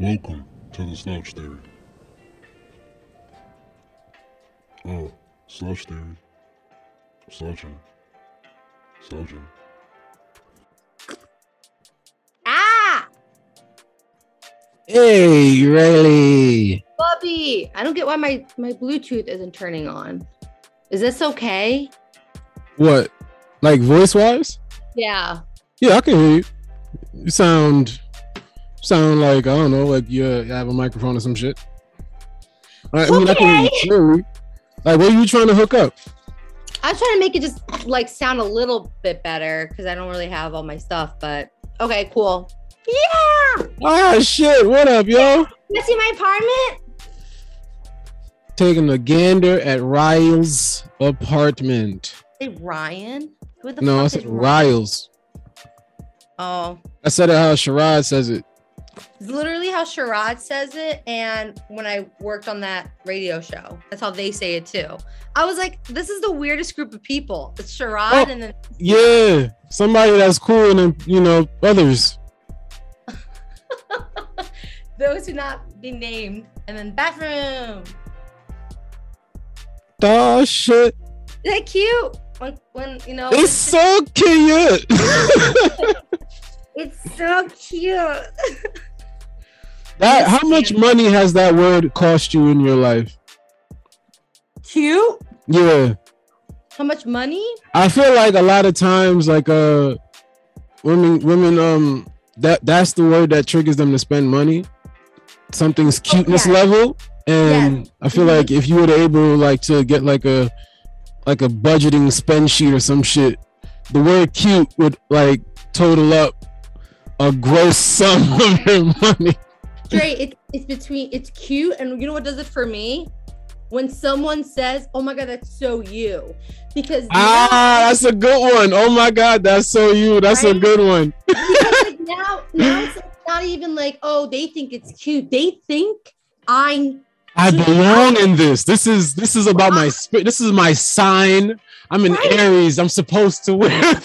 Welcome to the Slouch Theory. Oh, Slouch Theory. Slouching. Slouching. Ah, Hey, Riley. Bubby! I don't get why my my Bluetooth isn't turning on. Is this okay? What? Like voice wise? Yeah. Yeah, I can hear you. You sound sound like I don't know, like you uh, have a microphone or some shit. I, I mean, I can hear you. Like, what are you trying to hook up? I was trying to make it just like sound a little bit better because I don't really have all my stuff. But okay, cool. Yeah. Ah, shit. What up, yo? You see my apartment? Taking a gander at Ryle's apartment. Hey Ryan. Who the No, I fuck said is Ryan? Ryle's. Oh, I said it how Sherrod says it. It's literally how Sherrod says it. And when I worked on that radio show, that's how they say it too. I was like, this is the weirdest group of people. It's Sherrod Oh. and then Yeah, somebody that's cool and then, you know others. those who not be named, and then bathroom. Oh shit. That cute? When, when you know, It's so cute. it's so cute. that how much money has that word cost you in your life? cute? Yeah. How much money? I feel like a lot of times like uh women women um that that's the word that triggers them to spend money. Something's cuteness yeah. level. And Yes. I feel Mhm. like if you were able like to get like a like a budgeting spend sheet or some shit, the word cute would like total up a gross sum of your money. Dre, it, it's between it's cute, and you know what does it for me? When someone says, "Oh my god, that's so you," because Ah, that's a good one. Oh my god, that's so you. That's a good one. like, now now it's not even like, oh, they think it's cute. They think I'm I belong in this. This is this is about my spirit. This is my sign. I'm an Right. Aries. I'm supposed to wear.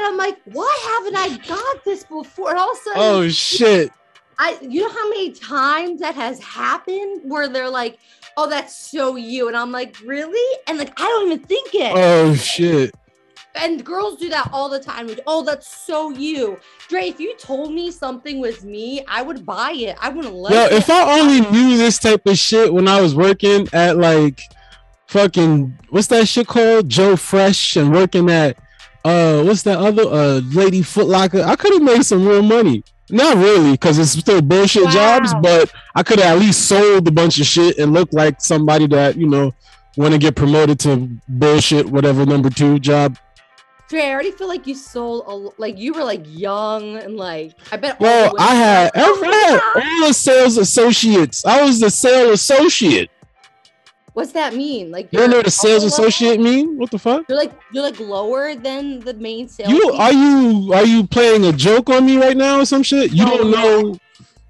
head. I'm like, why haven't I got this before? And all of a sudden, oh shit! I you know how many times that has happened where they're like, "Oh, that's so you," and I'm like, "Really?" And like, I don't even think it. Oh shit! and girls do that all the time. Like, oh, that's so you, Dre. If you told me something was me, I would buy it. I wouldn't let Yo, it. if I only knew this type of shit when I was working at like fucking what's that shit called? Joe Fresh and working at uh what's that other uh Lady Foot Locker? I could have made some real money. Not really, because it's still bullshit jobs, but I could have at least sold a bunch of shit and looked like somebody that, you know, want to get promoted to bullshit, whatever number two job. Dre, I already feel like you sold a, like you were like young and like I bet. Well, I had like, "Oh every my had all the sales associates. I was the sales associate. What's that mean? Like You don't know what a sales level? associate mean? What the fuck? You're like you're like lower than the main sales. You are you are you playing a joke on me right now or some shit? You No, don't know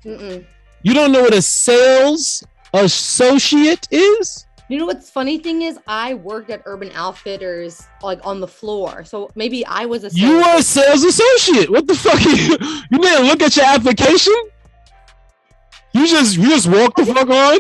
Mm-mm. you don't know what a sales associate is? You know what's funny thing is I worked at Urban Outfitters like on the floor, so maybe I was a. You sales- are a sales associate. What the fuck? You, you didn't look at your application? You just you just walk the fuck on?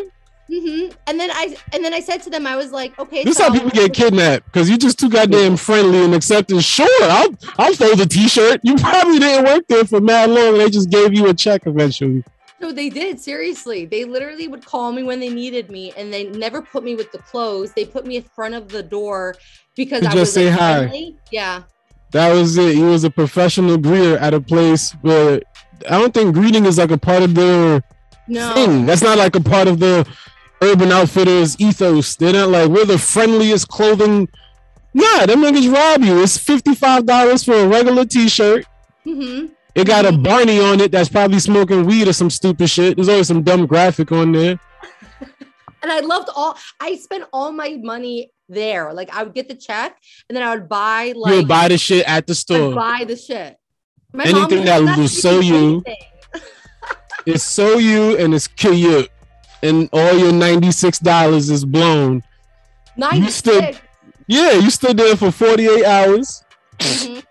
Mhm. And then I and then I said to them, I was like, okay, This is so how people get kidnapped because you're just too goddamn friendly and accepting. Sure, I'll I'll fold a t-shirt. You probably didn't work there for mad long. They just gave you a check eventually. No, they did seriously. They literally would call me when they needed me, and they never put me with the clothes. They put me in front of the door because To I just was say like, hi. friendly. Yeah, That was it. He was a professional greeter at a place where I don't think greeting is like a part of their no, thing. That's not like a part of the Urban Outfitters ethos. They're not like we're the friendliest clothing. Nah, them niggas rob you. It's fifty five dollars for a regular t-shirt. hmm It got a Mhm. Barney on it that's probably smoking weed or some stupid shit. There's always some dumb graphic on there. and I loved all. I spent all my money there. Like I would get the check, and then I would buy like you would buy the shit at the store. buy the shit. My Anything that will "That's sew making you." It's so you and it's kill you. And all your $96 is blown. Ninety six. Yeah, you stood there for 48 hours. Mhm.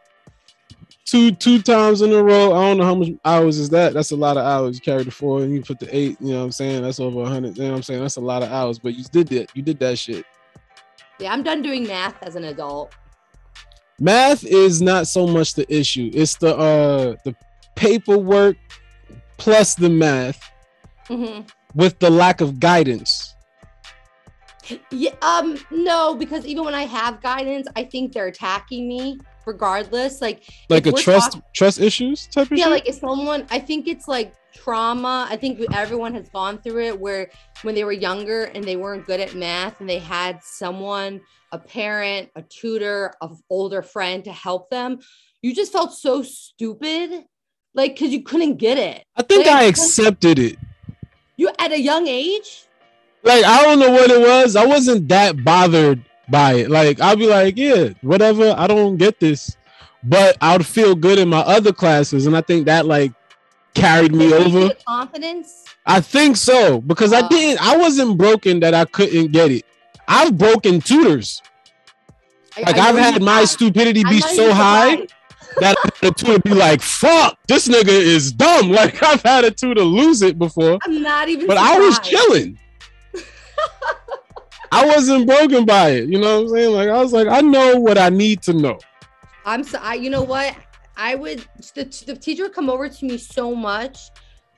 two two times in a row. I don't know how much hours is that. That's a lot of hours. You carried the four and you put the eight. You know what I'm saying? That's over hundred. You know what I'm saying? That's a lot of hours. But you did that. You did that shit. Yeah, I'm done doing math as an adult. Math is not so much the issue. It's the uh the paperwork plus the math hmm with the lack of guidance. Yeah, um, no, because even when I have guidance, I think they're attacking me regardless. Like, Like a trust talk- trust issues type of yeah, shit. like if someone, I think it's like trauma. I think everyone has gone through it where when they were younger and they weren't good at math and they had someone, a parent, a tutor, an older friend to help them, you just felt so stupid, like because you couldn't get it. I think like, I- accepted it. You at a young age. like I don't know what it was. I wasn't that bothered by it. Like I'll be like, yeah, whatever. I don't get this, but I'd feel good in my other classes, and I think that like carried me over. confidence. I think so because I Uh. didn't. I wasn't broken that I couldn't get it. I've broken tutors. Like I I've had my have. stupidity be so high surprised. That the tutor be like, "Fuck, this nigga is dumb." Like I've had a two to lose it before. I'm not even. but I was chilling. I wasn't broken by it. You know what I'm saying? Like I was like, I know what I need to know. I'm so. I, you know what? I would. The, the teacher would come over to me so much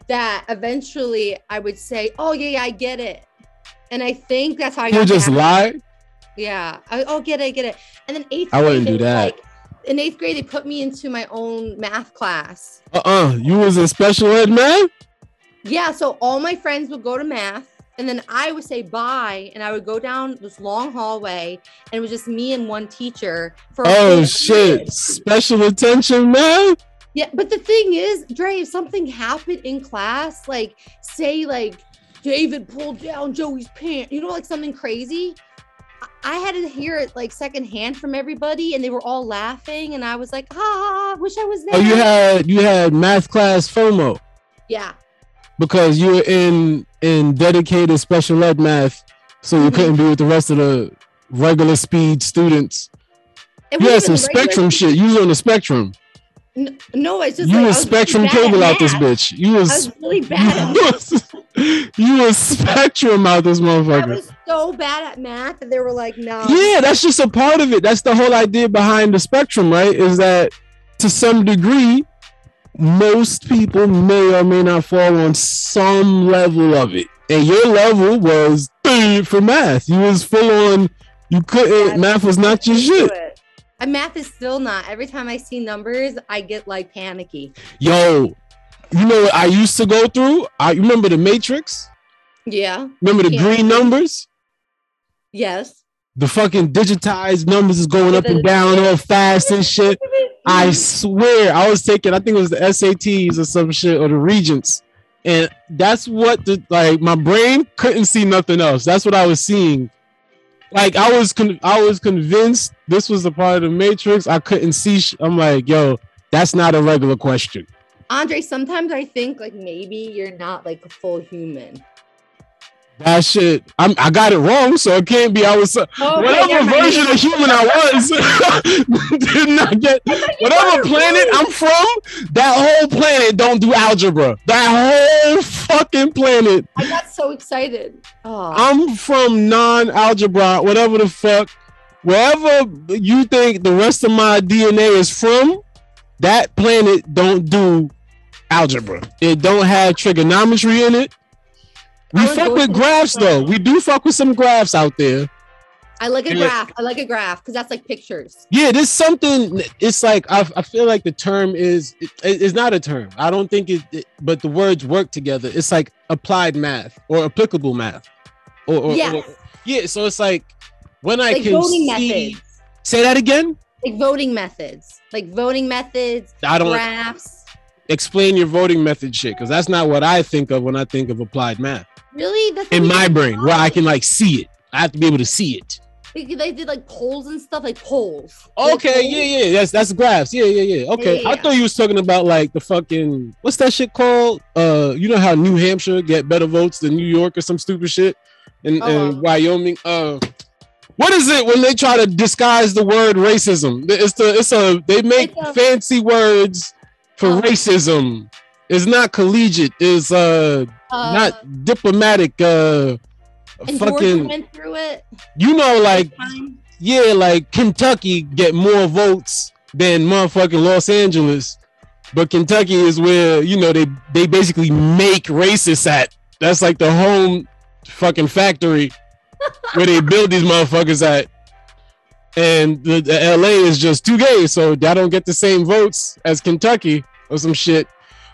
that eventually I would say, "Oh yeah, yeah, I get it," and I think that's how I You just lie. Yeah. I, oh, get it, get it. And then eighth. I wouldn't do that. Like, in eighth grade, they put me into my own math class. Uh-uh. You was in special ed, man. Yeah, so all my friends would go to math, and then I would say bye, and I would go down this long hallway, and it was just me and one teacher for. a Oh shit. Special attention, man. Yeah, but the thing is, Dre, if something happened in class, like say like David pulled down Joey's pants, you know, like something crazy. I- had to hear it like secondhand from everybody, and they were all laughing, and I was like, ah, wish I was there. Oh, you had you had math class FOMO yeah, because you were in in dedicated special ed math, so you Mhm. couldn't be with the rest of the regular speed students. It You had some spectrum shit. You was on the spectrum. N- No, it's just You like, was was spectrum really cable out this bitch. You was was really bad you was, spectrum out this motherfucker. So bad at math that they were like, no. Yeah, that's just a part of it. That's the whole idea behind the spectrum, right? Is that to some degree, most people may or may not fall on some level of it. And your level was for math. You was full on. You couldn't. Math was not your shit. And math is still not. Every time I see numbers, I get like panicky. Yo, you know what I used to go through? I remember the Matrix. Yeah. Remember the Yeah. green numbers? Yes. The fucking digitized numbers is going up and down all fast and shit. I swear, I was taking, I think it was the SATs or some shit or the Regents, and that's what the like my brain couldn't see nothing else. That's what I was seeing. Like I was, con- I was convinced this was a part of the Matrix. I couldn't see. Sh- I'm like, yo, that's not a regular question. Andre, sometimes I think like maybe you're not like a full human. That shit, I'm, I got it wrong, so it can't be. I was uh, Oh, whatever version of human I was, did not get whatever planet I'm from. That whole planet don't do algebra. That whole fucking planet. I got so excited. Oh, I'm from non-algebra, whatever the fuck. Wherever you think the rest of my DNA is from, that planet don't do algebra. It don't have trigonometry in it. We fuck with graphs though. We do fuck with some graphs out there. I like a graph. I like a graph because that's like pictures. Yeah, there's something. It's like I, I feel like the term is it, it's not a term. I don't think it, it- but the words work together. It's like applied math or applicable math. Or, or, Yes. or- yeah. So it's like when I Like can voting see. methods. Say that again. Like voting methods. Like voting methods, I don't graphs. explain your voting method shit because that's not what I think of when I think of applied math Really? That's in my brain, where I can like see it. I have to be able to see it. They, they did like polls and stuff, like polls. Like Okay, polls. yeah, yeah, that's that's graphs. Yeah, yeah, yeah. Okay, Yeah, I yeah. thought you was talking about like the fucking what's that shit called? Uh, you know how New Hampshire get better votes than New York or some stupid shit, and, Oh. and Wyoming. Uh, what is it when they try to disguise the word racism? It's the it's a they make a- fancy words for Oh. racism. It's not collegiate. It's uh, Uh, not diplomatic. Uh, fucking went through it. you know like yeah, like Kentucky get more votes than motherfucking Los Angeles, but Kentucky is where you know they they basically make racists at. That's like the home fucking factory where they build these motherfuckers at. And the, the LA is just too gay, so I don't get the same votes as Kentucky or some shit.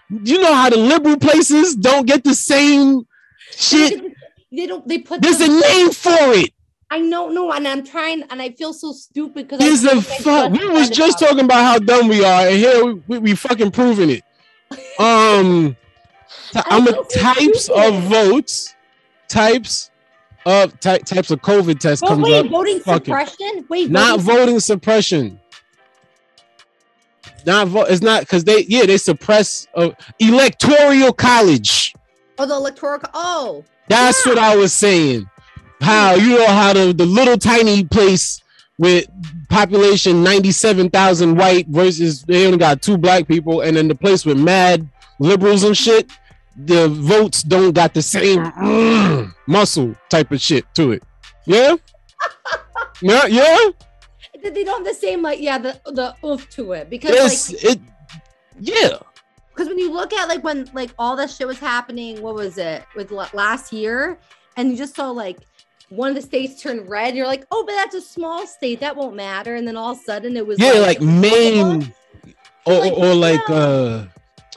You know how the liberal places don't get the same shit. They don't. They put. There's a name for it. I know, no, and I'm trying, and I feel so stupid because There's a fuck. We was just talking about how dumb we are, and here we, we, we fucking proving it. Um, I'm a types stupid. of votes, types of ty- types of COVID tests comes wait, up. voting Fuck it. suppression. Wait, Not voting- voting suppression. Not vote. It's not because they yeah they suppress uh, electoral college. Oh, the electoral. co- Oh, That's Yeah. what I was saying. How you know how the, the little tiny place with population 97,000 white versus they only got two black people and then the place with mad liberals and shit the votes don't got the same mm, muscle type of shit to it. Yeah? yeah, yeah. They they don't have the same like yeah the the oof to it because Yes, like it yeah. because when you look at like when like all that shit was happening, what was it with last year, and you just saw like one of the states turn red, you're like, oh, but that's a small state, that won't matter, and then all of a sudden it was Yeah, like Maine or, Like, or like no. uh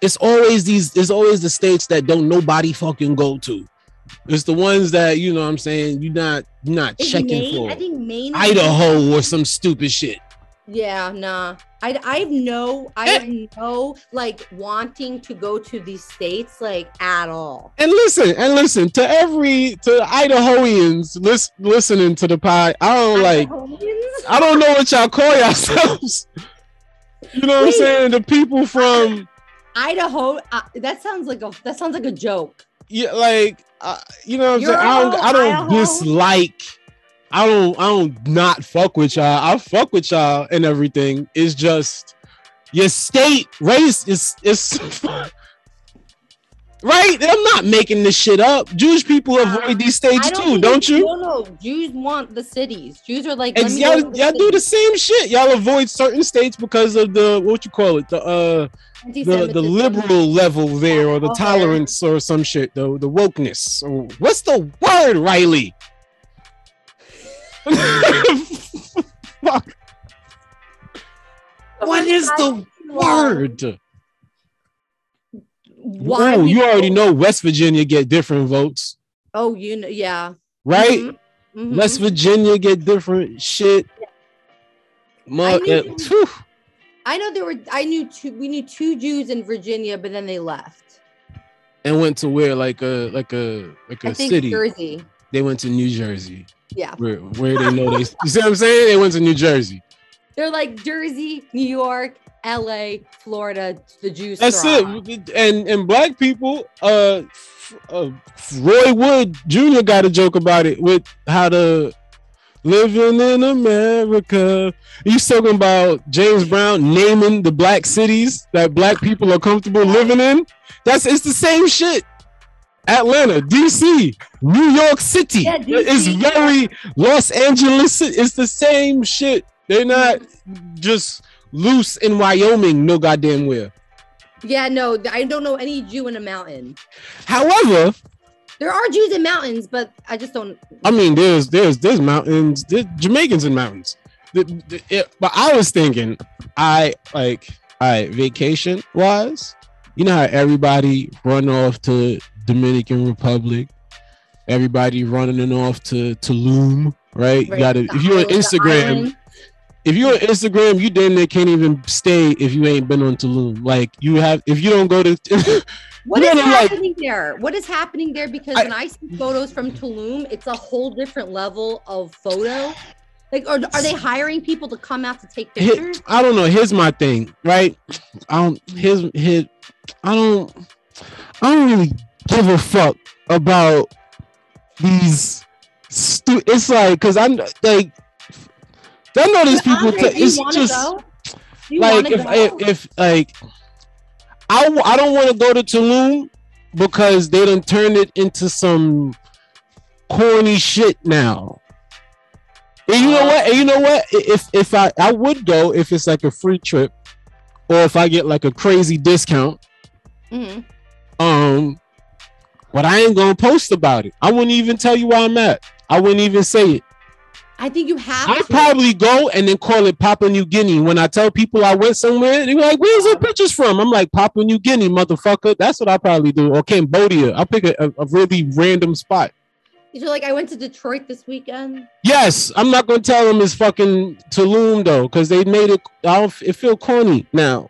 it's always these it's always the states that don't nobody fucking go to it's the ones that you know what i'm saying you're not you're not Is checking Maine, for I think Maine, idaho or some stupid shit Yeah, nah. I I have no I have no like wanting to go to these states like at all. and listen and listen to every to idahoans lis- listening to the pod i don't like Idahoans? i don't know what y'all call yourselves you know what i'm saying the people from Idaho. Uh, that sounds like a that sounds like a joke. yeah, like uh, you know what I'm You're saying. I don't, I don't dislike. I don't, I don't not fuck with y'all. I fuck with y'all and everything. It's just your state race is is right. I'm not making this shit up. Jewish people avoid these states I too, don't you? No, no. Jews want the cities. Jews are like, let Ex- me y'all, y'all do the same shit. Y'all avoid certain states because of the what you call it, the uh the, the liberal level there or the tolerance or some shit the the wokeness or what's the word riley Fuck. what is the word Why oh you already know west virginia get different votes Oh, you know, yeah. right Mhm, mhm. west virginia get different shit Mu- I knew uh. I know there were. I knew two. We knew two Jews in Virginia, but then they left. and went to where like a like a like a I think city Jersey. they went to new jersey Yeah, where where they know they you see what i'm saying they went to new jersey they're like Jersey, New York, L.A., Florida. The Jews. That's thrive. it. And and black people, uh, uh, Roy Wood Jr. got a joke about it with how to living in America. He's talking about James Brown naming the black cities that black people are comfortable living in. That's it's the same shit. Atlanta, DC, New York City. Yeah, it's very Los Angeles. It's the same shit. They're not just loose in Wyoming, no goddamn where. Yeah, no, I don't know any Jew in a mountain. However, There are Jews in mountains, but I just don't. I mean, there's there's there's mountains, there's Jamaicans in mountains. The- the- it- but I was thinking, I like, I vacation wise, you know how everybody run off to Dominican Republic, everybody running off to Tulum, right? You gotta if you're on Instagram. If you're on Instagram, you damn near can't even stay if you ain't been on Tulum. Like you have, if you don't go to, What is know, like- happening there? What is happening there? Because I- when I see photos from Tulum, it's a whole different level of photo. Like, are, are they hiring people to come out to take pictures? I don't know. Here's my thing, right? I don't. Here's his. I don't. I don't really give a fuck about these stu- it's like because I'm like I know these people. Andre, t- it's just go? Do you like if, if if like I w- I don't want to go to Tulum because they done turned it into some corny shit now. And you know Uh, what? And you know what? I- If if I I would go if it's like a free trip, or if I get like a crazy discount. Mhm. Um, but I ain't gonna post about it. I wouldn't even tell you where I'm at. I wouldn't even say it. I think you have I'd probably go and then call it Papua New Guinea. When I tell people I went somewhere, they're like, "Where's the pictures from?" I'm like, "Papua New Guinea, motherfucker." That's what I probably do. Or Cambodia. I'll pick a, a, really random spot. You're like, I went to Detroit this weekend. Yes, I'm not gonna tell them it's fucking Tulum though, because they made it. I'll, it feel corny now.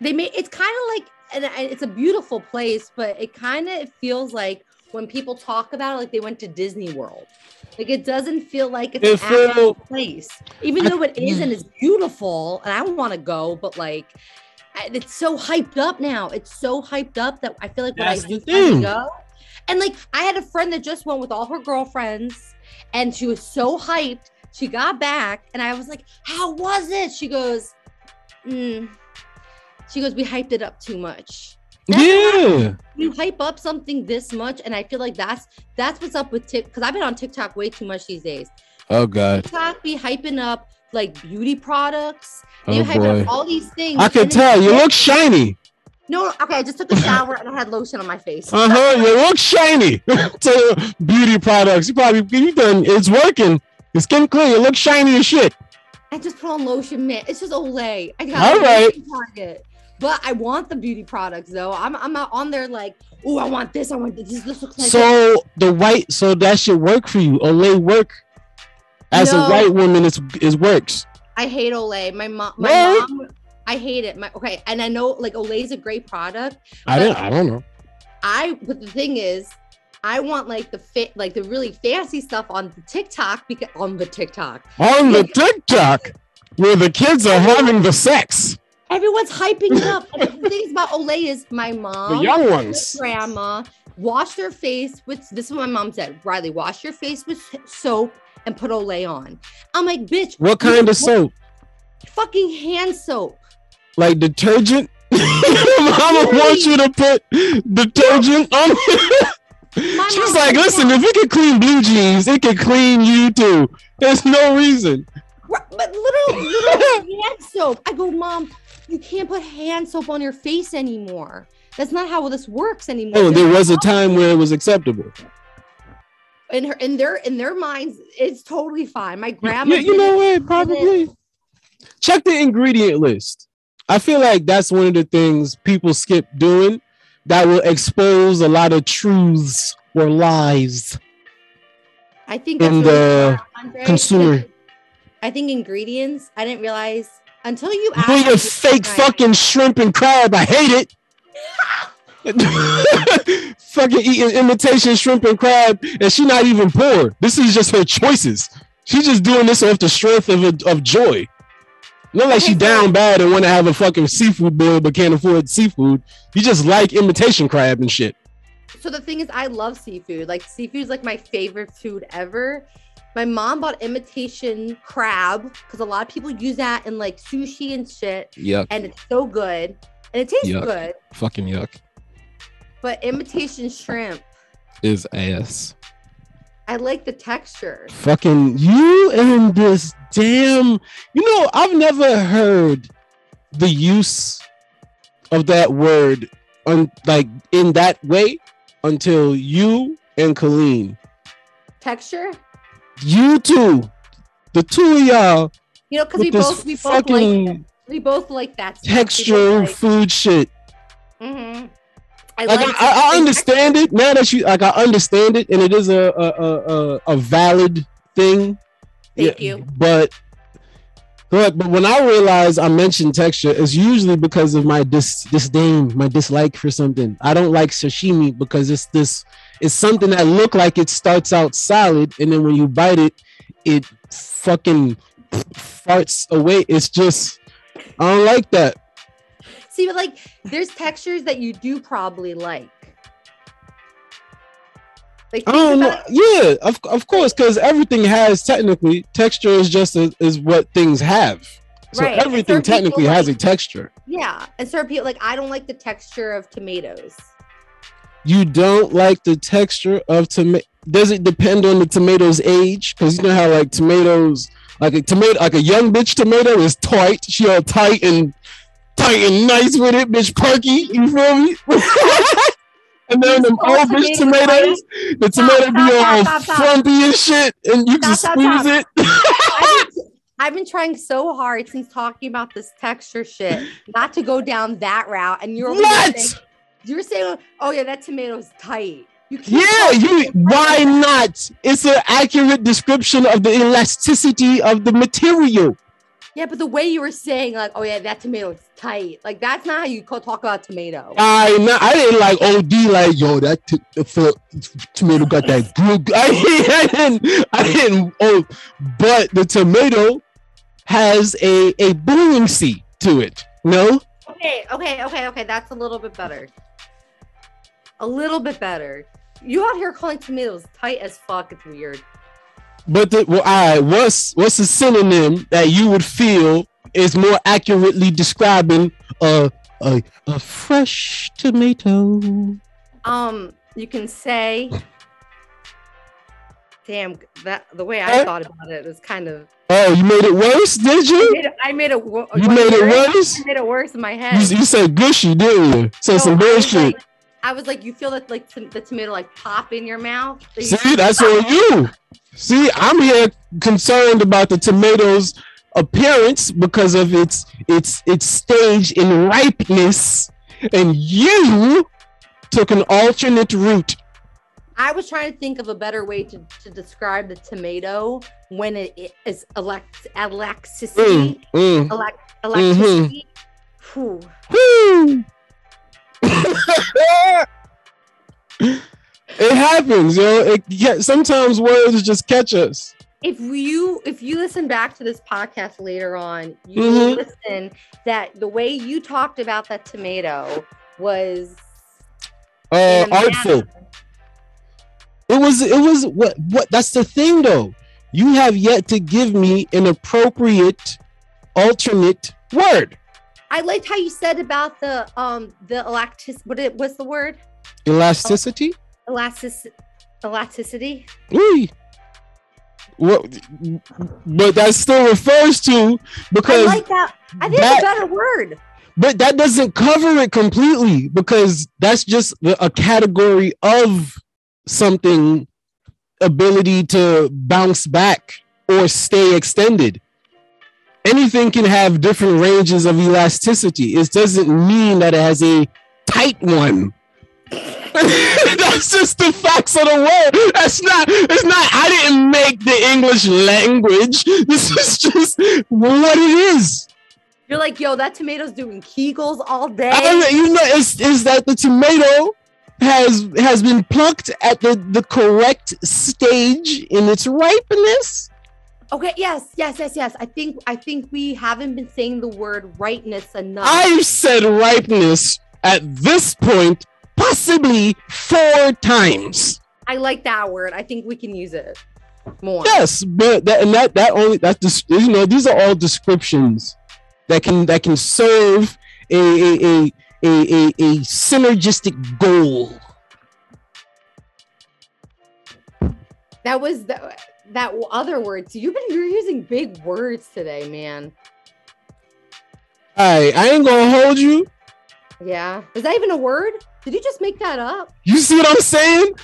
They made it's kind of like, and and it's a beautiful place, but it kind of feels like when people talk about it, like they went to Disney World. Like it doesn't feel like it's It an place, even though it is and it's beautiful, and I want to go, but like. It's so hyped up now. It's so hyped up that I feel like when I do finally go, and like I had a friend that just went with all her girlfriends, and she was so hyped. She got back, and I was like, "How was it?" She goes, mm. "She goes, we hyped it up too much." That's yeah, you hype up something this much and i feel like that's that's what's up with tik because i've been on tiktok way too much these days Oh god. tiktok be hyping up like beauty products they Oh boy. up all these things I can tell you look shiny. no okay i just took a shower and i had lotion on my face Uh huh. You look shiny. to beauty products. You probably you done. It's working. Your skin clear. You look shiny as shit. i just put on lotion man it's just olay i got All right. Target. But i want the beauty products though i'm, I'm out on there like oh i want this i want this this, looks like So the white. So that should work for you. Olay work. As No. a white woman, it's it works. I hate Olay. My mom, my What? mom, I hate it. My okay, and I know like Olay is a great product. I don't. I don't know. I but the thing is, I want like the fit, like the really fancy stuff on the TikTok because on the TikTok, On the TikTok, where the kids are having the sex, everyone's hyping it up. And the thing about Olay is my mom, the young ones. grandma, wash their face with. This is what my mom said. Riley, wash your face with soap and put Olay on. I'm like, bitch. What kind of soap? Fucking hand soap. Like detergent? Mama wants you to put detergent on. She's like, listen, if it can clean blue jeans, it can clean you too. There's no reason. But little, little hand soap. I go, mom, you can't put hand soap on your face anymore. That's not how this works anymore. Oh, there was a time where it was acceptable. in her in their in their minds, it's totally fine. My grandma. Yeah, you know what? Probably. Check the ingredient list. I feel like that's one of the things people skip doing that will expose a lot of truths or lies. I think in the consumer. I think ingredients. I didn't realize until you You asked. know your fake tonight. fucking shrimp and crab. I hate it. fucking eating imitation shrimp and crab, and she not even poor. This is just her choices. She's just doing this off the strength of of joy. Not like she so- down bad and want to have a fucking seafood bill but can't afford seafood. You just like imitation crab and shit. So the thing is, I love seafood. Like seafood is like my favorite food ever. My mom bought imitation crab because a lot of people use that in like sushi and shit, Yeah. and it's so good and it tastes Yuck. good. Fucking yuck. But imitation shrimp, Is ass. I like the texture. fucking you and this damn you know i've never heard the use of that word on like in that way until you and colleen Texture, you two the two of y'all you know, because we both we both like we both like that stuff. Texture like- food shit Mm-hmm. I like, like I, I, understand it now that you like i understand it and it is a a a, a, valid thing Thank you. But but but when I realize I mentioned texture, it's usually because of my dis disdain, my dislike for something. I don't like sashimi because it's this it's something that look like it starts out solid and then when you bite it, it fucking farts away. It's just I don't like that. See, but like, there's textures that you do probably like. Like, I don't know. Yeah, of, of course, because everything has technically texture is just a, is what things have. So Right, everything technically has a texture. Yeah, and certain people like I don't like the texture of tomatoes. You don't like the texture of tomato. Does it depend on the tomato's age? Because you know how like tomatoes, like a tomato, like a young bitch tomato is tight. She all tight and tight and nice with it, bitch perky. You feel me? and then them old bitch tomato tomatoes, the Stop, tomato be all stop, stop. frumpy and shit, and you can squeeze it. I've been, I've been trying so hard since talking about this texture shit not to go down that route, and you're What? Saying- you're saying, "Oh yeah, that tomato's tight." You keep Yeah, you. Why tight. not? It's an accurate description of the elasticity of the material. Yeah, but the way you were saying, like, "Oh yeah, that tomato's tight," like that's not how you co- talk about tomato. I know. I didn't like OD. Like yo, that t- the tomato got that good. I, I didn't. I didn't. Oh, but the tomato has a a buoyancy to it. No. Okay, okay, okay, okay. That's a little bit better. A little bit better. You out here calling tomatoes tight as fuck. It's weird. But the well, I what's what's a synonym that you would feel is more accurately describing a a, a fresh tomato? Um, you can say, "Damn, that the way I thought about it was kind of." Oh, you made it worse, did I you? made it. I made it. wo- You made it worse. I made it worse in my head. You, you said gushy, didn't you? Said No, some bullshit. like- I was like, you feel that like tom- the tomato like pop in your mouth. See, that's on you. See, I'm here concerned about the tomato's appearance because of its its its stage in ripeness, and you took an alternate route. I was trying to think of a better way to, to describe the tomato when it i- is elect electricity. Mm, mm. Elec- electricity. Whew. Woo! it happens, yo. It, sometimes words just catch us. If you if you listen back to this podcast later on, you Mhm. listen that the way you talked about that tomato was Uh, artful. It was it was what what that's the thing though. You have yet to give me an appropriate alternate word. I liked how you said about the um the elastic what it what's the word Elasticity? elastic elasticity. Ooh. What but that still refers to because I like that. I think that- it's a better word. but that doesn't cover it completely because that's just a category of something ability to bounce back or stay extended anything can have different ranges of elasticity. It doesn't mean that it has a tight one. That's just the facts of the world. That's not it's not i didn't make the english language. This is just what it is. You're like, yo, that tomato's doing Kegels all day. I you know, is is that the tomato has has been plucked at the the correct stage in its ripeness? Okay, yes, yes, yes, yes. I think I think we haven't been saying the word rightness enough. I've said ripeness at this point possibly four times. I like that word. I think we can use it more. Yes, but that and that that only that's dis- you know these are all descriptions that can that can serve a a a a, a, a synergistic goal. That was the, that other word. So you've been you're using big words today, man. Hey, I ain't gonna hold you. Yeah. Is that even a word? Did you just make that up? You see what I'm saying?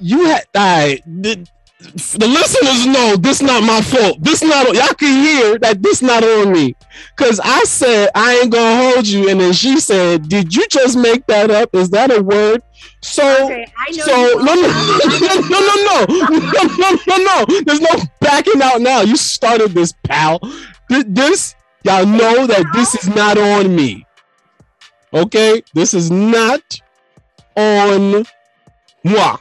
You had I the, the listeners know this not my fault. This not y'all can hear that this not on me. Cause I said I ain't gonna hold you, and then she said, Did you just make that up? Is that a word? So Okay, so no no no no no no no no no there's no backing out now. You started this, pal. Th- This y'all know that this is not on me. Okay, this is not on moi.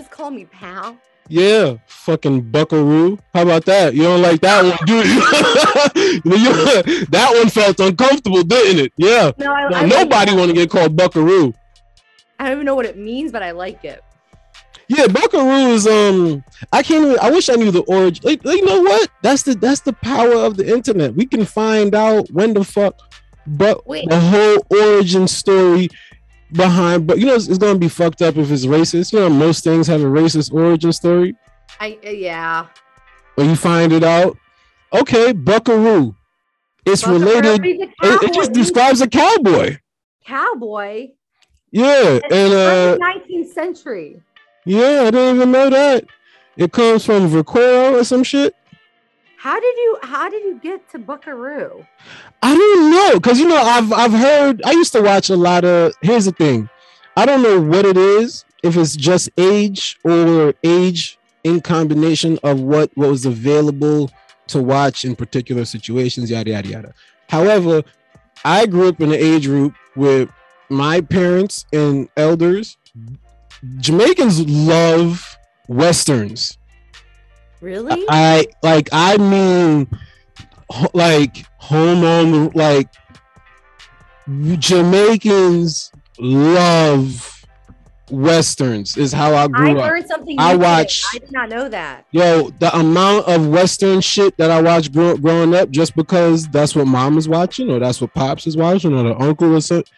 Just call me pal. Yeah, fucking buckaroo. How about that? You don't like that one, do you? You- that one felt uncomfortable, didn't it? Yeah. No, I, No, I nobody want to get called buckaroo. I don't even know what it means, but I like it. Yeah, Buckaroo is um. I can't. Even, I wish I knew the origin. Like, you know what? That's the that's the power of the internet. We can find out when the fuck, but Wait. the whole origin story behind. But you know, it's, it's gonna be fucked up if it's racist. You know, most things have a racist origin story. I uh, yeah. When you find it out, okay, Buckaroo. It's Buckaroo, related. It, it just describes a cowboy. cowboy. Yeah, and uh, Nineteenth century. yeah, I didn't even know that. It comes from Vaquero or some shit. How did you how did you get to Buckaroo? I don't know, cause you know I've I've heard. I used to watch a lot of. Here's the thing, I don't know what it is. If it's just age or age in combination of what what was available to watch in particular situations, yada yada yada. However, I grew up in an age group with my parents and elders. Jamaicans love westerns. Really? I like I mean like home on like Jamaicans love westerns is how I I grew up. learned something. I watched. I did not know that. Yo, the amount of western shit that I watched grow- growing up just because that's what mom is watching or that's what pops is watching or the uncle or something.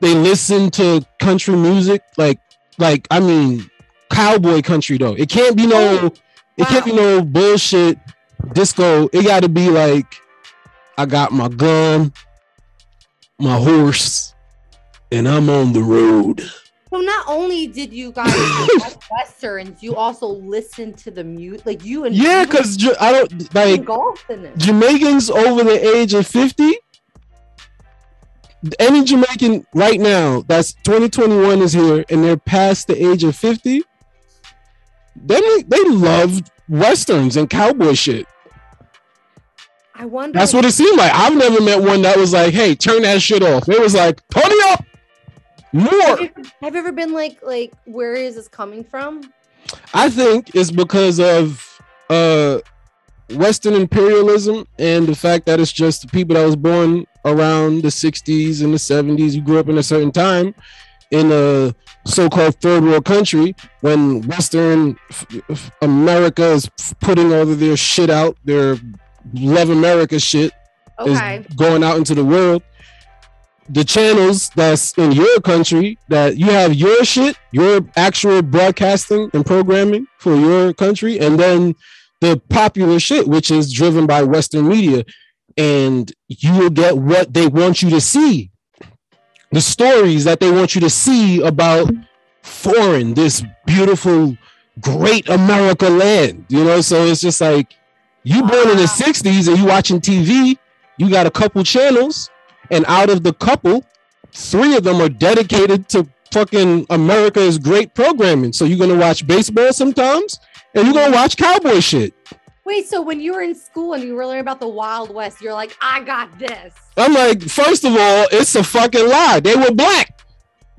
They listen to country music like like I mean cowboy country though. It can't be no it can't be no bullshit disco. It got to be like, I got my gun, my horse, and I'm on the road. So not only did you guys westerns, you also listened to the music. Like you and Yeah, because I don't like engulfed in it. Jamaicans over the age of 50. Any Jamaican right now that's 2021 is here and they're past the age of 50. They they love westerns and cowboy shit. I wonder. That's what it seemed like. I've never met one that was like, "Hey, turn that shit off." It was like, "Turn it up Have more." you, have you ever been like like where is this coming from? I think it's because of uh Western imperialism and the fact that it's just the people that was born around the 60s and the 70s. You grew up in a certain time in a so-called third world country when Western America is putting all of their shit out, their love America shit Okay. is going out into the world. The channels that's in your country that you have your shit, your actual broadcasting and programming for your country, and then the popular shit, which is driven by Western media, and you will get what they want you to see. The stories that they want you to see about foreign, this beautiful, great America land. You know, so it's just like you born in the 60s and you watching TV, you got a couple channels, and out of the couple, three of them are dedicated to fucking America's great programming. So you're gonna watch baseball sometimes, and you're gonna watch cowboy shit. Wait, so when you were in school and you were learning about the Wild West, you're like, I got this. I'm like, first of all, it's a fucking lie. They were black.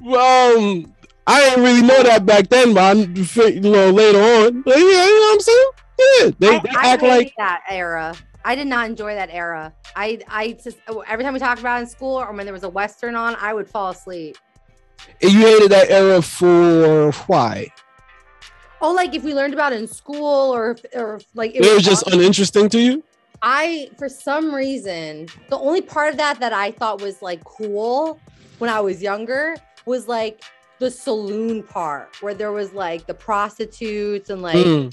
well, um, I didn't really know that back then, but I'm, you know, later on, but yeah, you know what I'm saying? Yeah, they, I, they I act hated like that era. I did not enjoy that era. I I just every time we talked about it in school or when there was a western on, I would fall asleep. you hated that era for why? Oh, like if we learned about it in school or if- or if, like It was just on- uninteresting to you. I for some reason the only part of that that I thought was like cool when I was younger was like the saloon part where there was like the prostitutes and like Mm.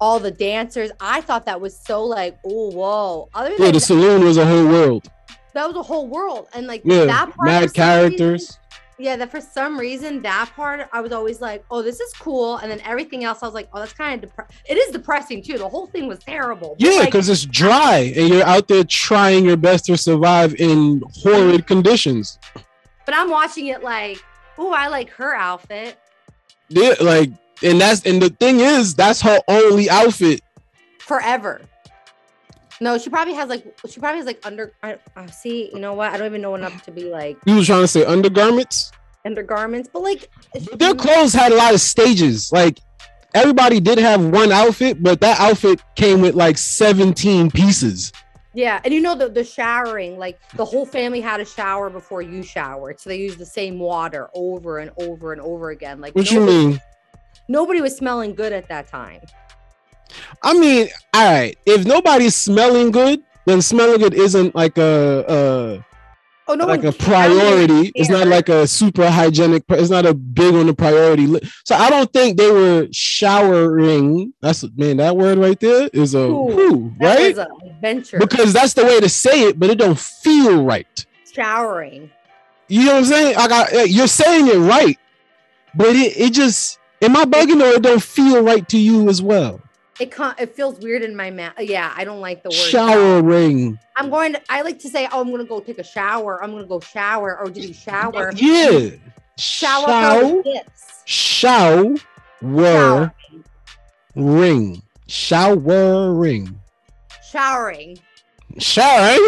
all the dancers. I thought that was so like oh whoa. Other Yeah, the that, saloon was a whole world. that was a whole world and like Yeah, that part mad characters. reason- yeah, that for some reason that part I was always like, oh, this is cool, and then everything else I was like, oh, that's kind of depre- it is depressing too. The whole thing was terrible. Yeah, like, because it's dry and you're out there trying your best to survive in horrid conditions. but I'm watching it like, oh, I like her outfit. Yeah, like, and that's and the thing is, that's her only outfit. forever. No, she probably has like she probably has like under. I, I see. You know what? I don't even know enough to be like You was trying to say undergarments, undergarments, but like but their clothes had a lot of stages. Like everybody did have one outfit, but that outfit came with like 17 pieces. Yeah, and you know the the showering, like the whole family had a shower before you showered, so they used the same water over and over and over again. Like What you mean? Nobody was smelling good at that time. I mean, all right. If nobody's smelling good, then smelling good isn't like a, Oh no, like a cared. I don't priority. It's not like a super hygienic. It's not a big on the priority list. So I don't think they were showering. That's man. That word right there is a who, right? an adventure. Because that's the way to say it, but it don't feel right. showering. You know what I'm saying? I got uh, you're saying it right, but it, it just am I bugging or it don't feel right to you as well. It con- it feels weird in my mouth. Yeah, I don't like the word shower. Showering. I'm going to. I like to say, oh, I'm going to go take a shower. I'm going to go shower. Or did you shower? Yeah. Shower. Show. Shower. Shower. Ring. Showering. Showering. Showering.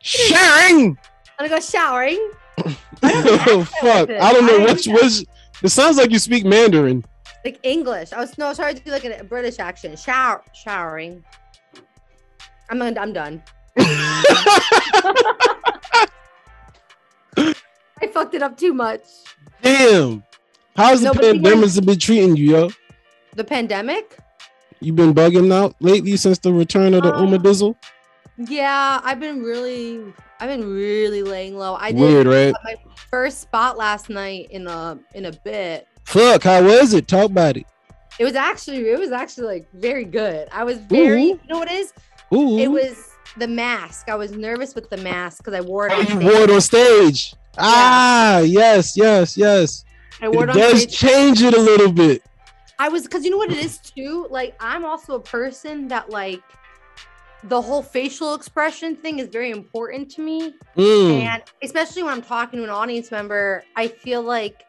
Showering. I'm gonna go showering. oh fuck! I don't know which was. It sounds like you speak Mandarin. Like English. I was no sorry to do like a British accent. Shower showering. I'm gonna, I'm done. I fucked it up too much. Damn. How's the No, but see, pandemic been treating you, yo? The pandemic? You've been bugging out lately since the return of the Uh, Uma Dizzle? Yeah, I've been really I've been really laying low. I did Weird, right? my first spot last night in a in a bit. Fuck, how was it? Talk about it. It was actually it was actually like very good. I was very Ooh. you know what it is? Ooh. It was the mask. I was nervous with the mask because I wore it on stage. wore it on stage. Ah, yes, yes, yes. I wore It it on does stage. change it a little bit. I was because you know what it is too. Like I'm also a person that like the whole facial expression thing is very important to me, Mm. and especially when I'm talking to an audience member, I feel like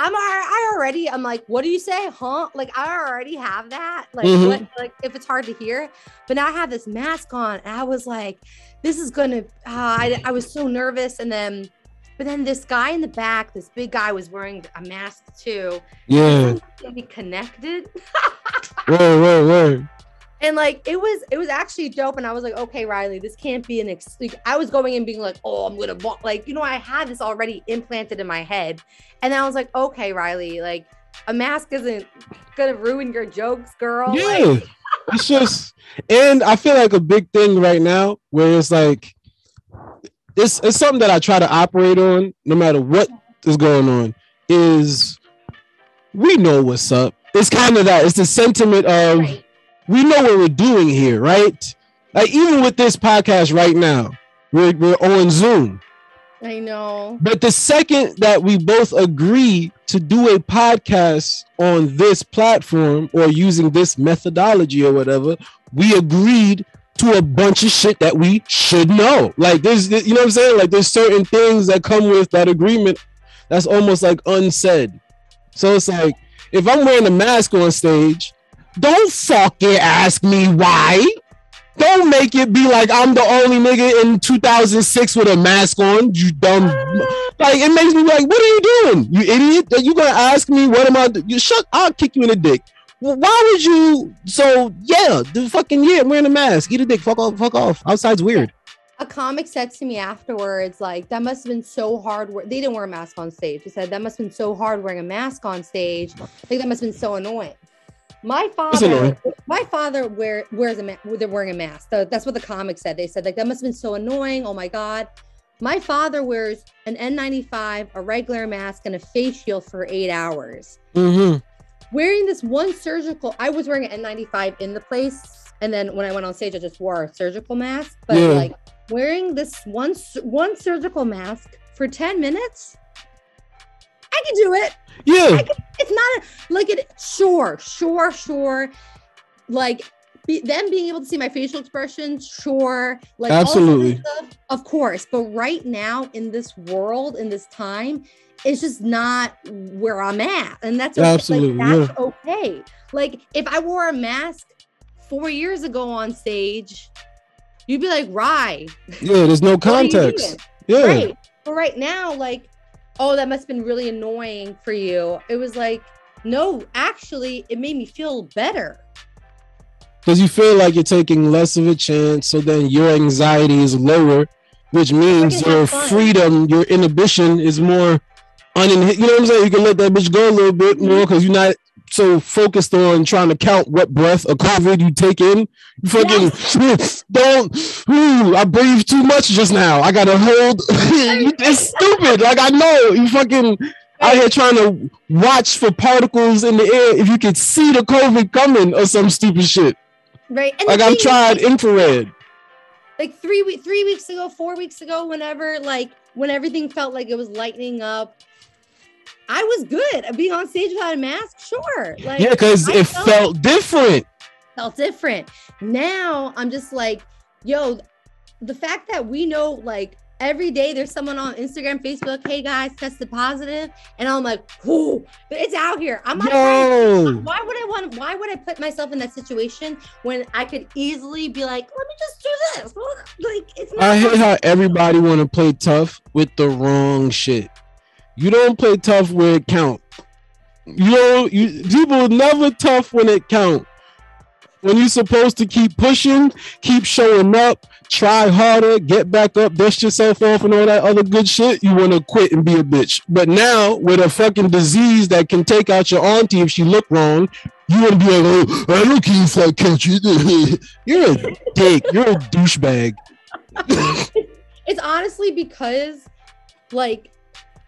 I'm I already I'm like, what do you say, huh? Like I already have that. Like Mhm. what? Like if it's hard to hear, but now I have this mask on, and I was like, this is gonna. Uh, I I was so nervous, and then. But then this guy in the back, this big guy was wearing a mask too. Yeah. Be connected. Word, word, word. And like it was, it was actually dope. And I was like, okay, Riley, this can't be an ex. Like, I was going and being like, oh, I'm gonna walk. Like, you know, I had this already implanted in my head, and then I was like, okay, Riley, like a mask isn't gonna ruin your jokes, girl. Like, Yeah. It's just and I feel like a big thing right now where it's like it's it's something that I try to operate on no matter what is going on is we know what's up. It's kind of that. It's the sentiment of right. We know what we're doing here, right? Like even with this podcast right now, we're we're on Zoom. I know. But the second that we both agree to do a podcast on this platform or using this methodology or whatever, we agreed to a bunch of shit that we should know. Like there's you know what I'm saying? Like there's certain things that come with that agreement that's almost like unsaid. So it's like if I'm wearing a mask on stage, don't fucking ask me why. Don't make it be like I'm the only nigga in 2006 with a mask on. You dumb. Like it makes me like, what are you doing? You idiot! That you gonna ask me what am I? do- You shut. I'll kick you in the dick. Why would you? So yeah, the fucking yeah, I'm wearing a mask. Eat a dick. Fuck off. Fuck off. Outside's weird. A comic said to me afterwards, like, that must have been so hard. we- They didn't wear a mask on stage. He said, that must have been so hard wearing a mask on stage. Like, that must have been so annoying. My father, my father wear, wears a mask. They're wearing a mask. So that's what the comic said. They said, like, that must have been so annoying. Oh my God. My father wears an N95, a regular mask, and a face shield for eight hours Mm-hmm. wearing this one surgical i was wearing an n95 in the place and then when i went on stage i just wore a surgical mask but Yeah. like wearing this one one surgical mask for 10 minutes i can do it Yeah. it's not a, like it sure sure sure like be, them being able to see my facial expressions sure like Absolutely. stuff, of course but right now in this world in this time it's just not where i'm at and that's okay. Absolutely, like, that's okay like if i wore a mask four years ago on stage you'd be like rye Yeah. There's no what are you doing?" context. Yeah. Right. But right now, like, oh, that must have been really annoying for you. It was like, no, actually, it made me feel better. because you feel like you're taking less of a chance. So then your anxiety is lower, which means your freedom, your inhibition is more uninhibited. You know what I'm saying? You can let that bitch go a little bit more because you're not so focused on trying to count what breath of COVID you take in. You fucking don't. Ooh, I breathed too much just now. I gotta hold. it's stupid. Like I know you fucking out here trying to watch for particles in the air if you could see the COVID coming or some stupid shit. Right. And Like I've tried infrared. like three weeks three weeks ago four weeks ago whenever like when everything felt like it was lightening up i was good being on stage without a mask sure like Yeah, because it felt different. felt different now i'm just like yo the fact that we know like every day there's someone on instagram facebook hey guys tested positive and i'm like whoo it's out here i'm not to why would I want? Why would I put myself in that situation when I could easily be like, let me just do this? Like it's not. I hate how everybody want to play tough with the wrong shit. You don't play tough where it count. You don't. You people never tough when it count. When you're supposed to keep pushing, keep showing up, try harder, get back up, dust yourself off, and all that other good shit, you want to quit and be a bitch. But now, with a fucking disease that can take out your auntie if she look wrong, you want to be like, oh, I don't care if I catch it. You're a dick. You're a douchebag. It's honestly because, like,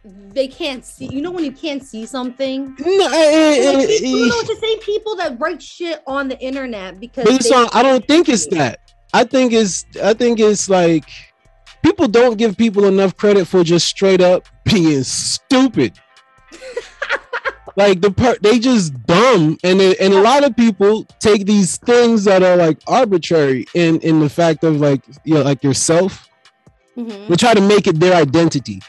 they can't see. You know when you can't see something. No, eh, eh, Like, eh, you know, eh. it's the same people that write shit on the internet because. But it's they- on, I don't think it's that. I think it's I think it's like people don't give people enough credit for just straight up being stupid. like the part they just dumb and it- and a lot of people take these things that are like arbitrary in in the fact of like you know like yourself Mhm. they try to make it their identity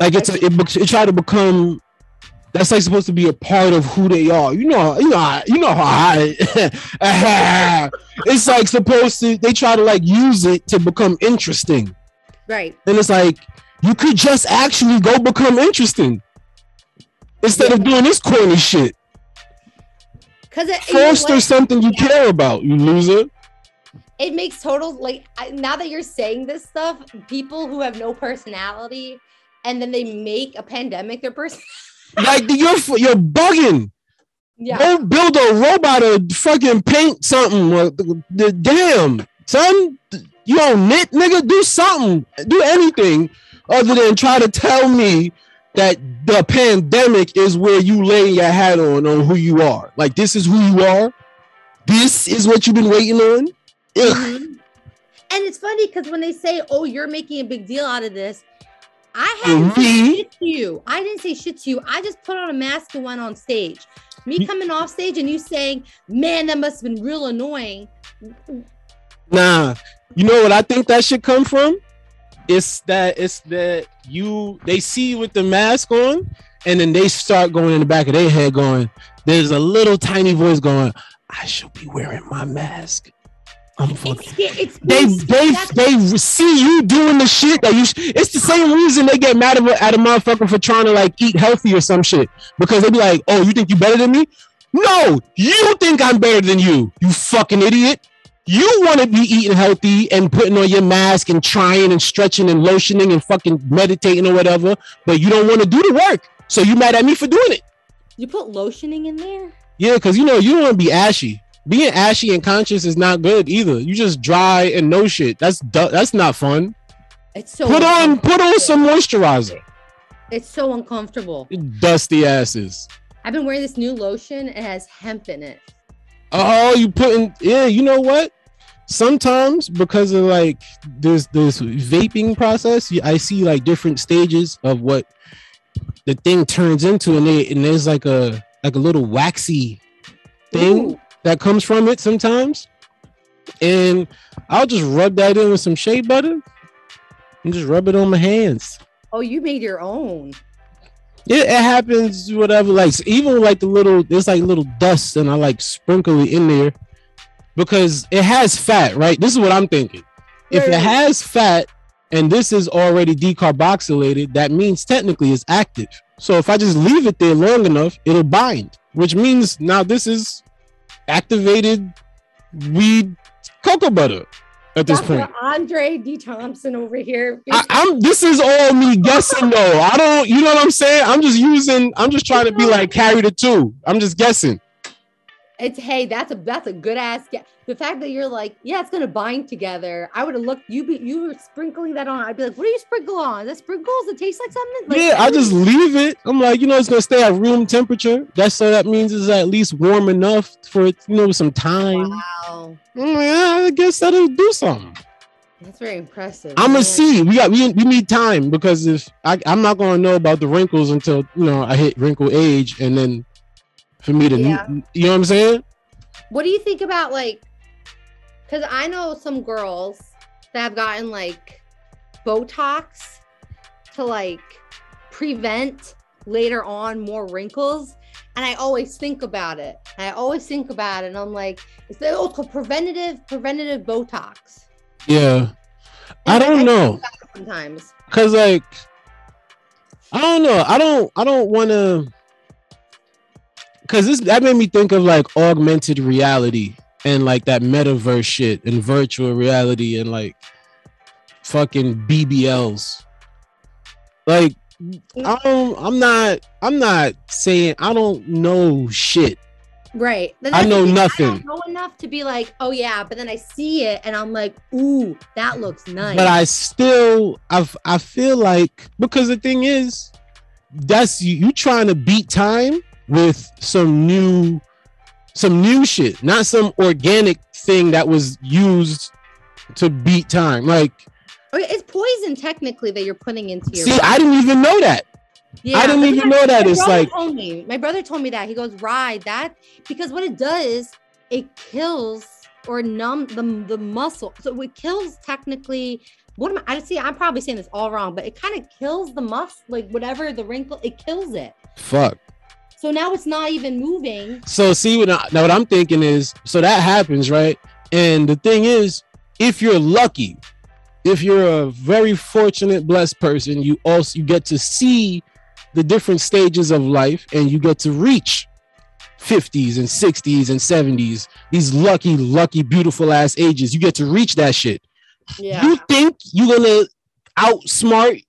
like it's a, it, it try to become that's like supposed to be a part of who they are. You know you know how- you know how I, it's like supposed to they try to like use it to become interesting. Right. and it's like you could just actually go become interesting instead of doing this corny shit. Because it, you know foster something you care about you loser. It makes total like I, now that you're saying this stuff, people who have no personality and then they make a pandemic their person. like you're you're bugging yeah. Go build a robot or fucking paint something. damn, son, you don't knit, nigga. Do something. Do anything other than try to tell me that the pandemic is where you lay your hat on on who you are. Like this is who you are. This is what you've been waiting on. Ugh. Mhm. And it's funny because when they say, "Oh, you're making a big deal out of this," I hadn't mm-hmm. Me? said shit to you. I didn't say shit to you. I just put on a mask and went on stage. Me coming off stage and you saying, "Man, that must have been real annoying." Nah, you know what I think that should come from? It's that it's that you they see you with the mask on, and then they start going in the back of their head going, there's a little tiny voice going, I should be wearing my mask. I'm fucking. It's, it's They they they see you doing the shit that you. Sh- it's the same reason they get mad at a, at a motherfucker for trying to like eat healthy or some shit because they be like, "Oh, you think you better than me? No, you think I'm better than you. You fucking idiot. You want to be eating healthy and putting on your mask and trying and stretching and lotioning and fucking meditating or whatever, but you don't want to do the work. So you mad at me for doing it? you put lotioning in there. Yeah, because you know you don't want to be ashy. Being ashy and conscious is not good either. You just dry and no shit. That's that's not fun. It's so Put on put on some moisturizer. It's so uncomfortable. Dusty asses. I've been wearing this new lotion. It has hemp in it. Oh, you putting yeah, you know what? Sometimes because of like this this vaping process, I see like different stages of what the thing turns into, and they and there's like a like a little waxy thing Ooh. That comes from it sometimes. And I'll just rub that in with some shea butter and just rub it on my hands. Oh, you made your own. It, it happens, whatever. Like even like the little, there's like little dust, and I like sprinkle it in there because it has fat, right? This is what I'm thinking. If it has fat and this is already decarboxylated, that means technically it's active. So if I just leave it there long enough, it'll bind, which means now this is activated weed cocoa butter at this Dr. point. Andre D. Thompson over here. I, I'm this is all me guessing though. I don't you know what I'm saying? I'm just using I'm just trying to be like carry the two. I'm just guessing. It's hey, that's a that's a good ass. Ge- the fact that you're like, yeah, it's gonna bind together. I would have looked. You be you were sprinkling that on. I'd be like, what do you sprinkle on? Is that sprinkles? It tastes like something. Like, yeah, I just leave it. I'm like, you know, it's gonna stay at room temperature. That's so that means it's at least warm enough for it, you know, some time. Wow, like, yeah, I guess that'll do something. that's very impressive. I'm gonna see. We got we, we need time because if I, I'm not gonna know about the wrinkles until you know I hit wrinkle age, and then for me to Yeah. you know what I'm saying? What do you think about like? Because I know some girls that have gotten like Botox to like prevent later on more wrinkles. And I always think about it. I always think about it. And I'm like, it's, oh, it's called preventative, preventative Botox. Yeah, I And, like, don't think know. Sometimes. Cause like I don't know. I don't I don't wanna cause this that made me think of like augmented reality and like that metaverse shit and virtual reality and like fucking BBLs. Like I don't I'm not I'm not saying I don't know shit. Right. I know thing, nothing. I don't know enough to be like, oh yeah, but then I see it and I'm like, ooh, that looks nice. but I still I I feel like because the thing is that's you, you trying to beat time with some new some new shit, not some organic thing that was used to beat time. Like, it's poison technically that you're putting into your. see, body. I didn't even know that. Yeah, I didn't even know that. my It's brother like- told me. My brother told me that he goes ride that because what it does, it kills or numb the the muscle. So it kills technically. What am I? I see. I'm probably saying this all wrong, but it kind of kills the muscle, like whatever the wrinkle. It kills it. Fuck. So now it's not even moving. So see what I, now what I'm thinking is so that happens, right? And the thing is, if you're lucky, if you're a very fortunate, blessed person, you also you get to see the different stages of life and you get to reach 50s and 60s and 70s, these lucky, lucky, beautiful ass ages. You get to reach that shit. Yeah. You think you're gonna outsmart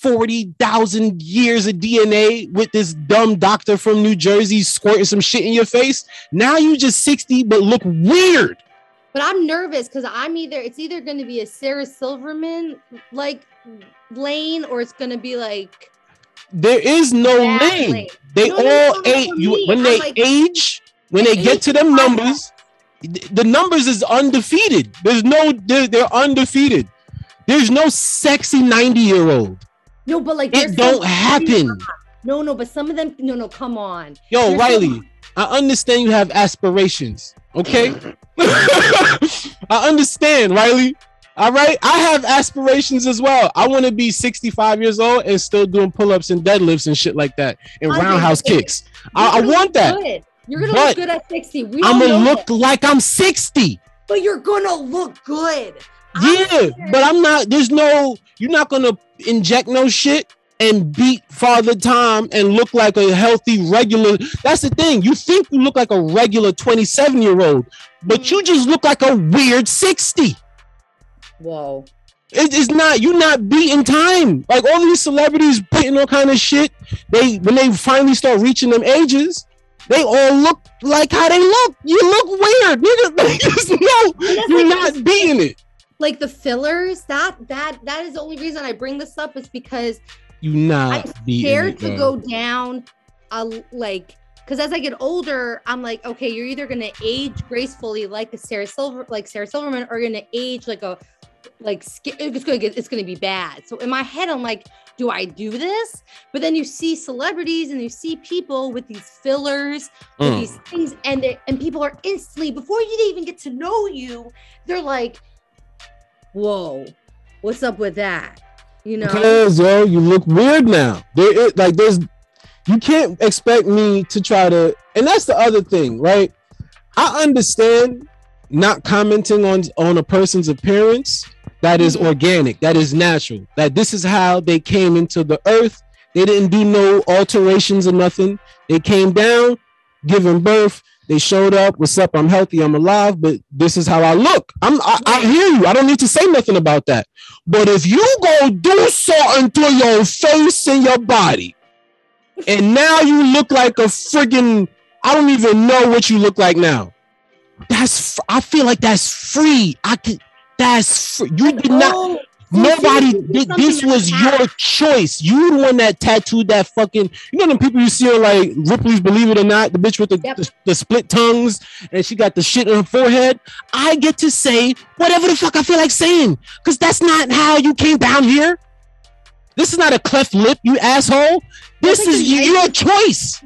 40,000 years of DNA with this dumb doctor from New Jersey squirting some shit in your face? Now you just 60 but look weird. But I'm nervous because I'm either it's either going to be a Sarah Silverman like lane or it's going to be like There is no that lane. They No, all no, age you when I'm they like- age, when They they get to them numbers, the numbers is undefeated. There's no they're, they're undefeated. There's no sexy 90 year old. No, but like It don't happen. No, no, but some of them. No, no, come on. Yo, There's Riley, I understand you have aspirations. Okay. I understand, Riley. All right. I have aspirations as well. I want to be 65 years old and still doing pull-ups and deadlifts and shit like that and Andre, roundhouse kicks. I, I want that. good. You're gonna But look good at 60. We I'm gonna look that. like I'm 60. but you're gonna look good. Yeah, but I'm not. There's no. You're not gonna inject no shit and beat Father Time and look like a healthy regular. That's the thing. You think you look like a regular 27 year old, but you just look like a weird 60. Whoa. It- it's not. You're not beating time. Like all these celebrities putting all kind of shit. They when they finally start reaching them ages. They all look like how they look. You look weird, nigga. No, you're not beating it. Like the fillers, that that that is the only reason I bring this up is because You not I'm scared to go down a like because as I get older, I'm like, okay, you're either gonna age gracefully like a Sarah Silver, like Sarah Silverman, or you're gonna age like a like it's gonna get it's gonna be bad. So in my head, I'm like, do I do this? But then you see celebrities and you see people with these fillers, with Mm. these things, and they and people are instantly before you even get to know you, they're like, whoa, what's up with that? You know? Because yo, you look weird now. There, is, like there's, you can't expect me to try to, and that's the other thing, right? I understand not commenting on on a person's appearance. That is Mhm. organic. That is natural. That this is how they came into the earth. They didn't do no alterations or nothing. They came down, giving birth. They showed up. What's up? I'm healthy. I'm alive. But this is how I look. I'm. I, I hear you. I don't need to say nothing about that. But if you go do something to your face and your body, and now you look like a friggin' I don't even know what you look like now. That's I feel like that's free. I can. That's free. You did not. Nobody. This, this was your choice. You the one that tattooed that fucking. You know the people you see on like Ripley's Believe It or Not, the bitch with the, Yep. the, the split tongues and she got the shit on her forehead. I get to say whatever the fuck I feel like saying because that's not how you came down here. This is not a cleft lip, you asshole. This is your choice.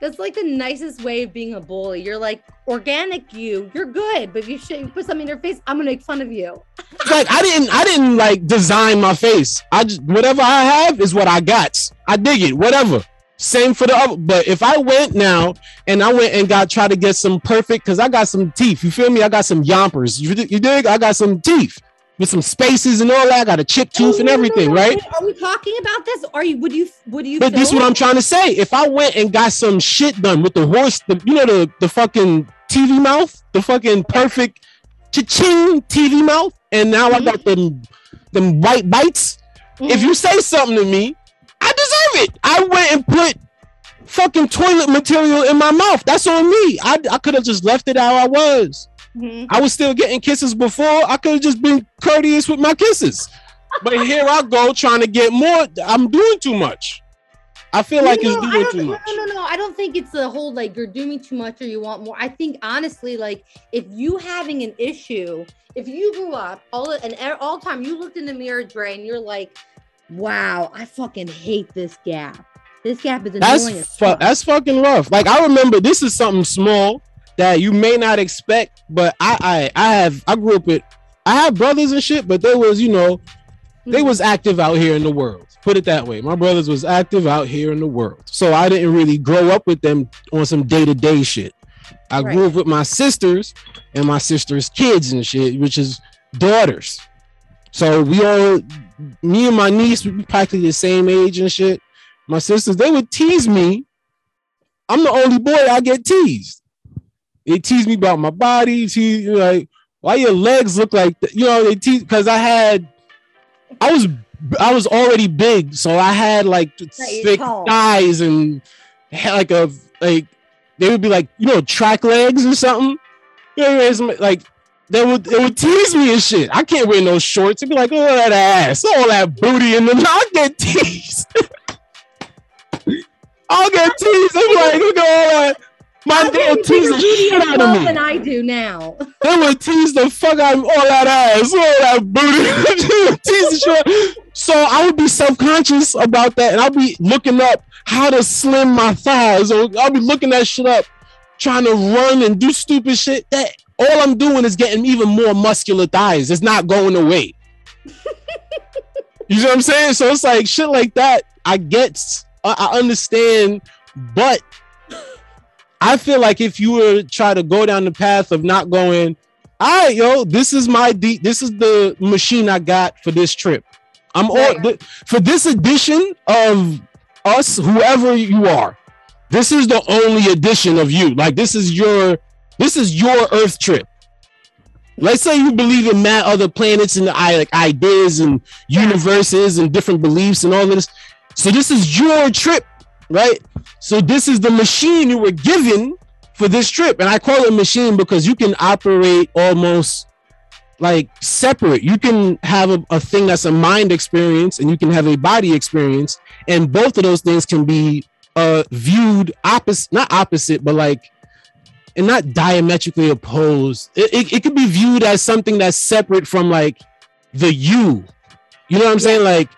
That's like the nicest way of being a bully. You're like organic you, you're good, but if you should put something in your face, I'm gonna make fun of you. like I didn't I didn't like design my face. I just whatever I have is what I got. I dig it. Whatever. Same for the other. But if I went now and I went and got try to get some perfect because I got some teeth. You feel me? I got some yompers. You, you dig? I got some teeth with some spaces and all that. I got a chip tooth Oh, and no, everything, no, right? Are we talking about this? Are you would you would you But this is what I'm trying to say. If I went and got some shit done with the horse, the you know the the fucking TV mouth, the fucking perfect cha-ching TV mouth, and now I Mhm. got them them white bites. If Mhm. you say something to me, I deserve it. I went and put fucking toilet material in my mouth. That's on me. I, I could have just left it how I was. I was still getting kisses before. I could have just been courteous with my kisses. But here I go trying to get more. I'm doing too much. I feel like No, it's doing too much. No, no, no. I don't think it's the whole like you're doing too much or you want more. I think honestly, like if you having an issue, if you grew up all and all time you looked in the mirror, Dre, and you're like, "Wow, I fucking hate this gap. This gap is annoying." That's fu- that's fucking rough. Like I remember this is something small that you may not expect, but I I I have I grew up with I have brothers and shit, but they was you know they was mm-hmm. active out here in the world. Put it that way. My brothers was active out here in the world. So I didn't really grow up with them on some day-to-day shit. I grew Right. up with my sisters and my sisters' kids and shit, which is daughters. So we all me and my niece we practically the same age and shit. My sisters, they would tease me. I'm the only boy I get teased. They tease me about my body, tease like why your legs look like that. You know, they tease because I had I was I was already big, so I had like thick thighs and had like a like they would be like you know track legs or something. You know, like they would they would tease me and shit. I can't wear no shorts. It'd be like, oh that ass, all that booty, and then I get teased. I'll get teased. I'm like, look at all that. My How dad tease bigger the booty shit out of me. than I do now. They would tease the fuck out of all that ass, all that booty. Tease the shit. So I would be self-conscious about that, and I'll be looking up how to slim my thighs, or I'll be looking that shit up, trying to run and do stupid shit. That all I'm doing is getting even more muscular thighs. It's not going away. you know what I'm saying? So it's like shit like that. I get, I understand, but I feel like if you were to try to go down the path of not going, all right, yo, this is my de- this is the machine I got for this trip. I'm all th- for this edition of us, whoever you are. This is the only edition of you. Like this is your this is your Earth trip. Let's say you believe in mad other planets and like ideas and universes and different beliefs and all this. So this is your trip, right? So this is the machine you were given for this trip. And I call it machine because you can operate almost like separate. You can have a, a thing that's a mind experience and you can have a body experience. And both of those things can be uh viewed opposite, not opposite, but like and not diametrically opposed. It, it, it could be viewed as something that's separate from like the you. You know what I'm saying? Like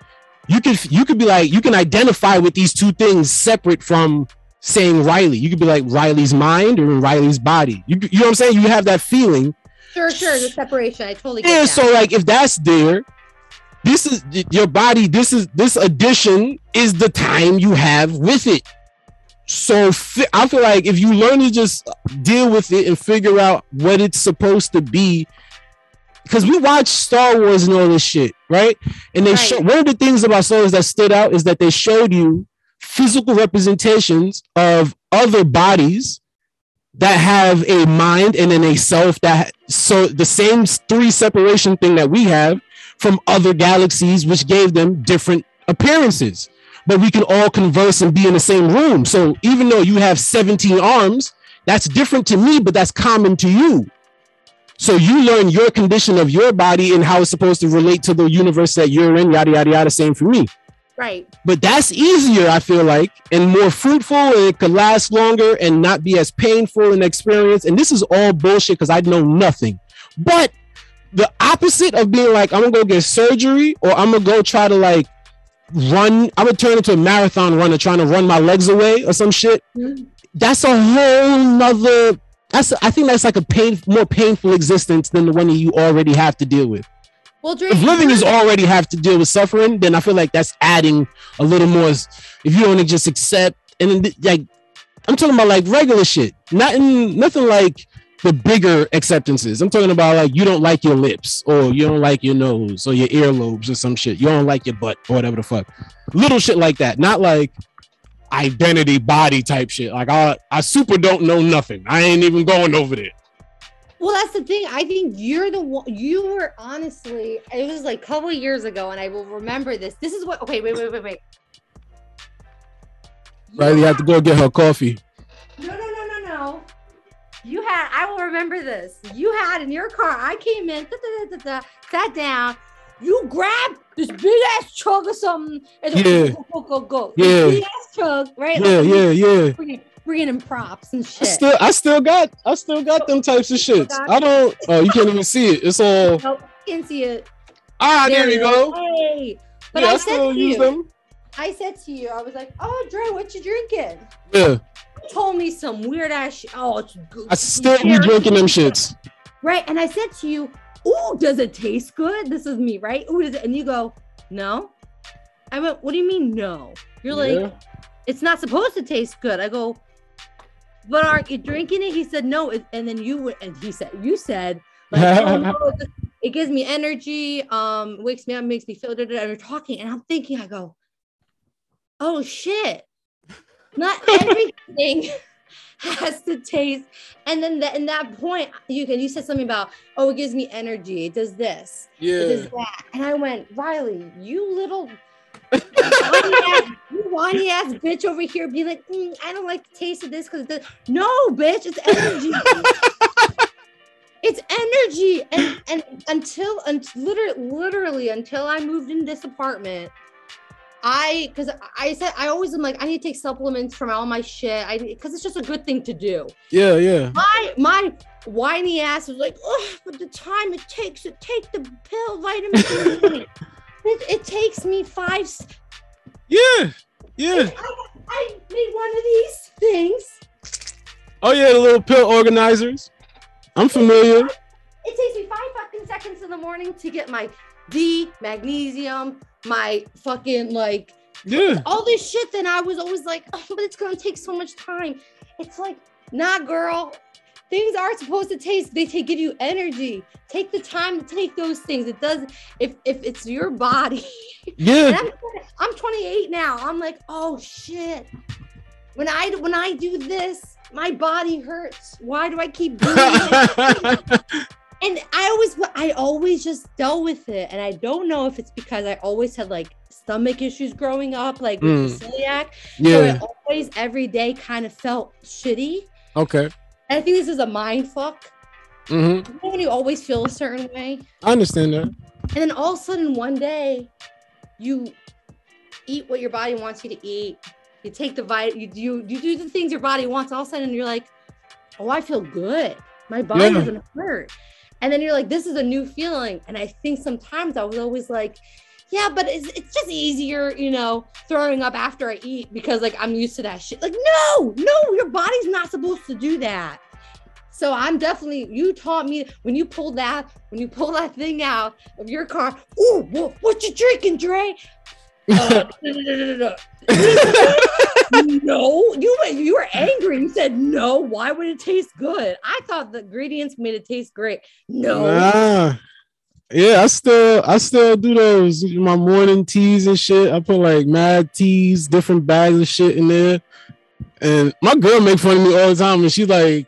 you could you could be like you can identify with these two things separate from saying Riley. You could be like Riley's mind or Riley's body. You, you know what I'm saying? You have that feeling. Sure, sure. The separation. I totally get Yeah, that. so like if that's there, this is your body, this is this addition is the time you have with it. So I feel like if you learn to just deal with it and figure out what it's supposed to be, because we watch Star Wars and all this shit, right? And they Right. show one of the things about Star Wars that stood out is that they showed you physical representations of other bodies that have a mind and then a self that so the same three separation thing that we have from other galaxies, which gave them different appearances. But we can all converse and be in the same room. So even though you have 17 arms, that's different to me, but that's common to you. So you learn your condition of your body and how it's supposed to relate to the universe that you're in, yada yada yada. Same for me. Right. But that's easier, I feel like, and more fruitful, and it could last longer and not be as painful an experience. And this is all bullshit because I know nothing. But the opposite of being like, I'm gonna go get surgery or I'm gonna go try to like run, I would turn into a marathon runner trying to run my legs away or some shit. Mhm. That's a whole nother. That's I think that's like a pain, more painful existence than the one that you already have to deal with. Well, Drake, If living is already have to deal with suffering, then I feel like that's adding a little more. If you don't just accept and then, like, I'm talking about like regular shit, nothing, nothing like the bigger acceptances. I'm talking about like you don't like your lips or you don't like your nose or your earlobes or some shit. You don't like your butt or whatever the fuck. Little shit like that, not like identity body type shit. Like I, I super don't know nothing. I ain't even going over there. Well, that's the thing. I think you're the one. You were honestly. It was like a couple of years ago, and I will remember this. This is what. Okay, wait, wait, wait, wait. You Riley had to go get her coffee. No, no, no, no, no. You had. I will remember this. You had in your car. I came in. Da, da, da, sat down. You grab this big ass chug of something. And Yeah. Go, go, go, go. Yeah. Big ass chug, right? Yeah, Like, yeah, yeah. Bringing, bringing in props and I shit. still, I still got, I still got them types of shits. I don't. Oh, you can't even see it. It's all. Nope, can't see it. Ah, there we it go. Hey. But yeah, I, I said still to use you, them. I said to you, I was like, "Oh, Dre, what you drinking?" Yeah, You told me some weird ass shit. Oh, it's good. I still be drinking them shits. Right, and I said to you, "Ooh, does it taste good?" This is me, right? Ooh, does it? And you go, "No." I went, "What do you mean, no?" You're Yeah. like, "It's not supposed to taste good." I go, "But aren't you drinking it?" He said, "No." And then you went, and he said, "You said." Like, oh, no, it- gives me energy, um, wakes me up, makes me feel. Da. And we're talking, and I'm thinking, I go, "Oh shit!" Not everything has to taste. And then that in that point, you can you said something about, oh, it gives me energy. It does this. It does that. And I went, Riley, you little whiny ass, you whiny ass bitch over here, be like, "Mm, I don't like the taste of this because no, bitch, it's energy. it's energy. And and until and literally literally until I moved in this apartment. I because I said I always am like I need to take supplements from all my shit. I because it's just a good thing to do. Yeah, yeah. My my whiny ass was like, oh, but the time it takes to take the pill vitamin C, it, it takes me five. Yeah, yeah. I, I made one of these things. Oh yeah, the little pill organizers. I'm familiar. It takes me five fucking seconds in the morning to get my D, magnesium, my fucking like Yeah, all this shit. Then I was always like, oh, but it's gonna take so much time. It's like, nah, girl. Things are supposed to taste. They take give you energy. Take the time to take those things. It does. If if it's your body. Yeah. I'm, I'm 28 now. I'm like, oh shit. When I when I do this, my body hurts. Why do I keep doing it? and I always I always just dealt with it. And I don't know if it's because I always had like stomach issues growing up, like with the celiac. So yeah. it always every day kind of felt shitty. Okay. And I think this is a mind fuck. hmm You know when you always feel a certain way. I understand that. And then all of a sudden one day you eat what your body wants you to eat. You take the vit you you you do the things your body wants, all of a sudden you're like, oh, I feel good. My body Yeah. doesn't hurt. And then you're like, this is a new feeling. And I think sometimes I was always like, yeah, but it's, it's just easier, you know, throwing up after I eat because like I'm used to that shit. Like, no, no, your body's not supposed to do that. So I'm definitely you taught me when you pulled that when you pull that thing out of your car. Ooh, what, what you drinking, Dre? Uh, no, you you were angry. You said no. Why would it taste good? I thought the ingredients made it taste great. No, Nah. Yeah, I still I still do those my morning teas and shit. I put like mad teas, different bags of shit in there. And my girl make fun of me all the time, and she's like,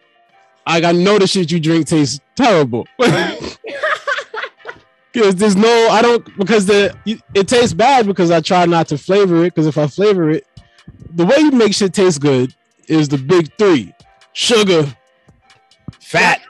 like I know the shit you drink tastes terrible. Because there's no, I don't because the it tastes bad because I try not to flavor it. Because if I flavor it, the way you make shit taste good is the big three: sugar, fat,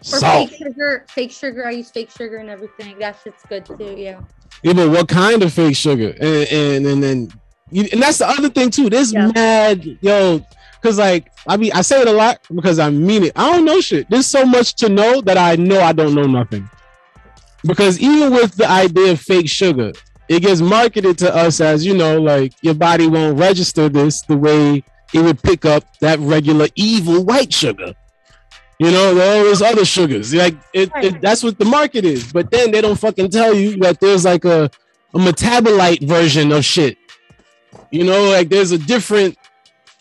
Or salt. fake sugar, fake sugar. I use fake sugar and everything. That shit's good too. Yeah. Yeah, but what kind of fake sugar? And and and then you, and that's the other thing too. This Yeah. mad yo, because like I mean I say it a lot because I mean it. I don't know shit. There's so much to know that I know I don't know nothing. Because even with the idea of fake sugar, it gets marketed to us as you know, like your body won't register this the way it would pick up that regular evil white sugar. You know, all those other sugars. Like it, it, that's what the market is. But then they don't fucking tell you that there's like a, a metabolite version of shit. You know, like there's a different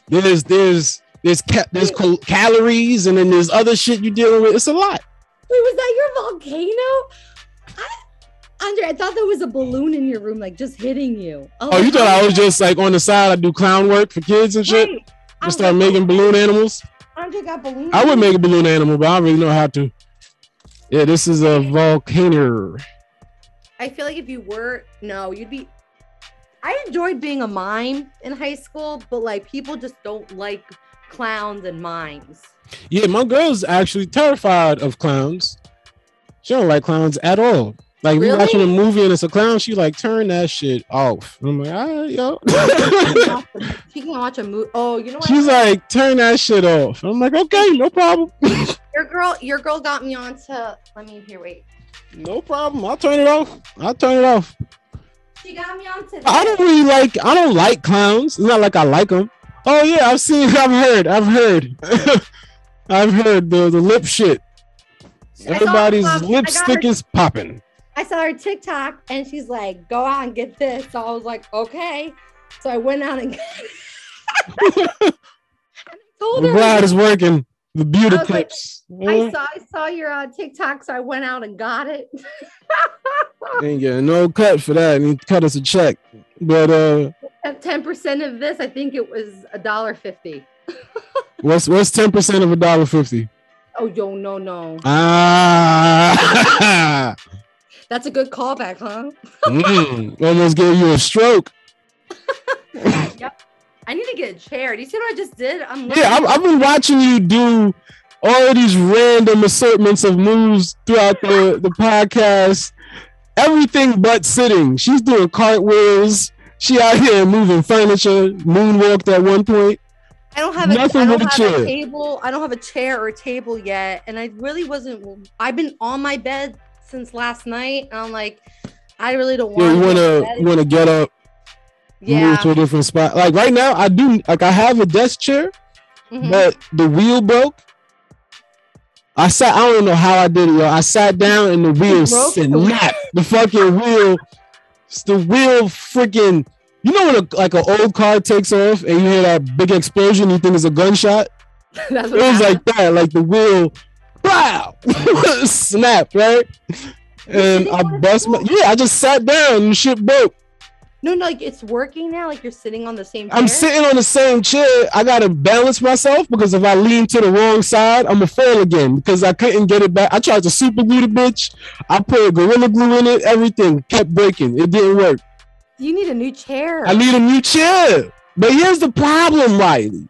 there's there's there's ca- there's cal- calories and then there's other shit you're dealing with. It's a lot. Wait, was that your volcano? I, Andre, I thought there was a balloon in your room, like just hitting you. Oh, oh you thought I was just like on the side? I do clown work for kids and shit. Right. I Just start like, making balloon animals. Andre got balloons. I would make a balloon animal, but I don't really know how to. Yeah, this is a volcano. I feel like if you were no, you'd be. I enjoyed being a mime in high school, but like people just don't like clowns and mimes. Yeah, my girl's actually terrified of clowns. She don't like clowns at all. Like we Really? watching a movie and it's a clown, she like turn that shit off. I'm like, all right, yo. she can't watch a movie. Oh, you know what? She's like, turn that shit off. I'm like, okay, no problem. your girl, your girl got me on to. Let me hear. Wait, no problem. I'll turn it off. I'll turn it off. she got me onto. I don't really like. I don't like clowns. It's not like I like them. Oh yeah, I've seen. I've heard. I've heard. I've heard the the lip shit. Everybody's lipstick her- is popping. I saw her TikTok and she's like, "Go out and get this." So I was like, "Okay." So I went out and got it. told The her. bride is working. The beauty I was like, clips. I saw I saw your uh, TikTok, so I went out and got it. Ain't getting no cut for that. And he cut us a check. But uh Ten percent of this, I think it was a dollar fifty. what's what's 10% of a dollar fifty? Oh, yo, no, no. Ah That's a good callback, huh? Mm, almost gave you a stroke. yep. I need to get a chair. Do you see what I just did? I'm yeah, I've, I've been watching you do all of these random assortments of moves throughout the, the podcast. Everything but sitting. She's doing cartwheels. She out here moving furniture, moonwalked at one point. I don't have a, Nothing I don't a have chair. a table. I don't have a chair or a table yet, and I really wasn't. I've been on my bed since last night, and I'm like, I really don't Yeah, want. you wanna you wanna get up, Yeah. move to a different spot. Like right now, I do like I have a desk chair, mhm. but the wheel broke. I sat. I don't know how I did it, yo. I sat down and the wheel snapped. The fucking wheel, the wheel, freaking. You know when a, like an old car takes off and you hear that big explosion, you think it's a gunshot. It was happened. like that, like the wheel, wow, snapped, right? And I bust my yeah. I just sat down and shit broke. no, no, like it's working now. Like you're sitting on the same. I'm sitting on the same chair. I gotta balance myself because if I lean to the wrong side, I'm gonna fall again because I couldn't get it back. I tried to super glue the bitch. I put gorilla glue in it. Everything kept breaking. It didn't work. You need a new chair. I need a new chair. But here's the problem, Riley.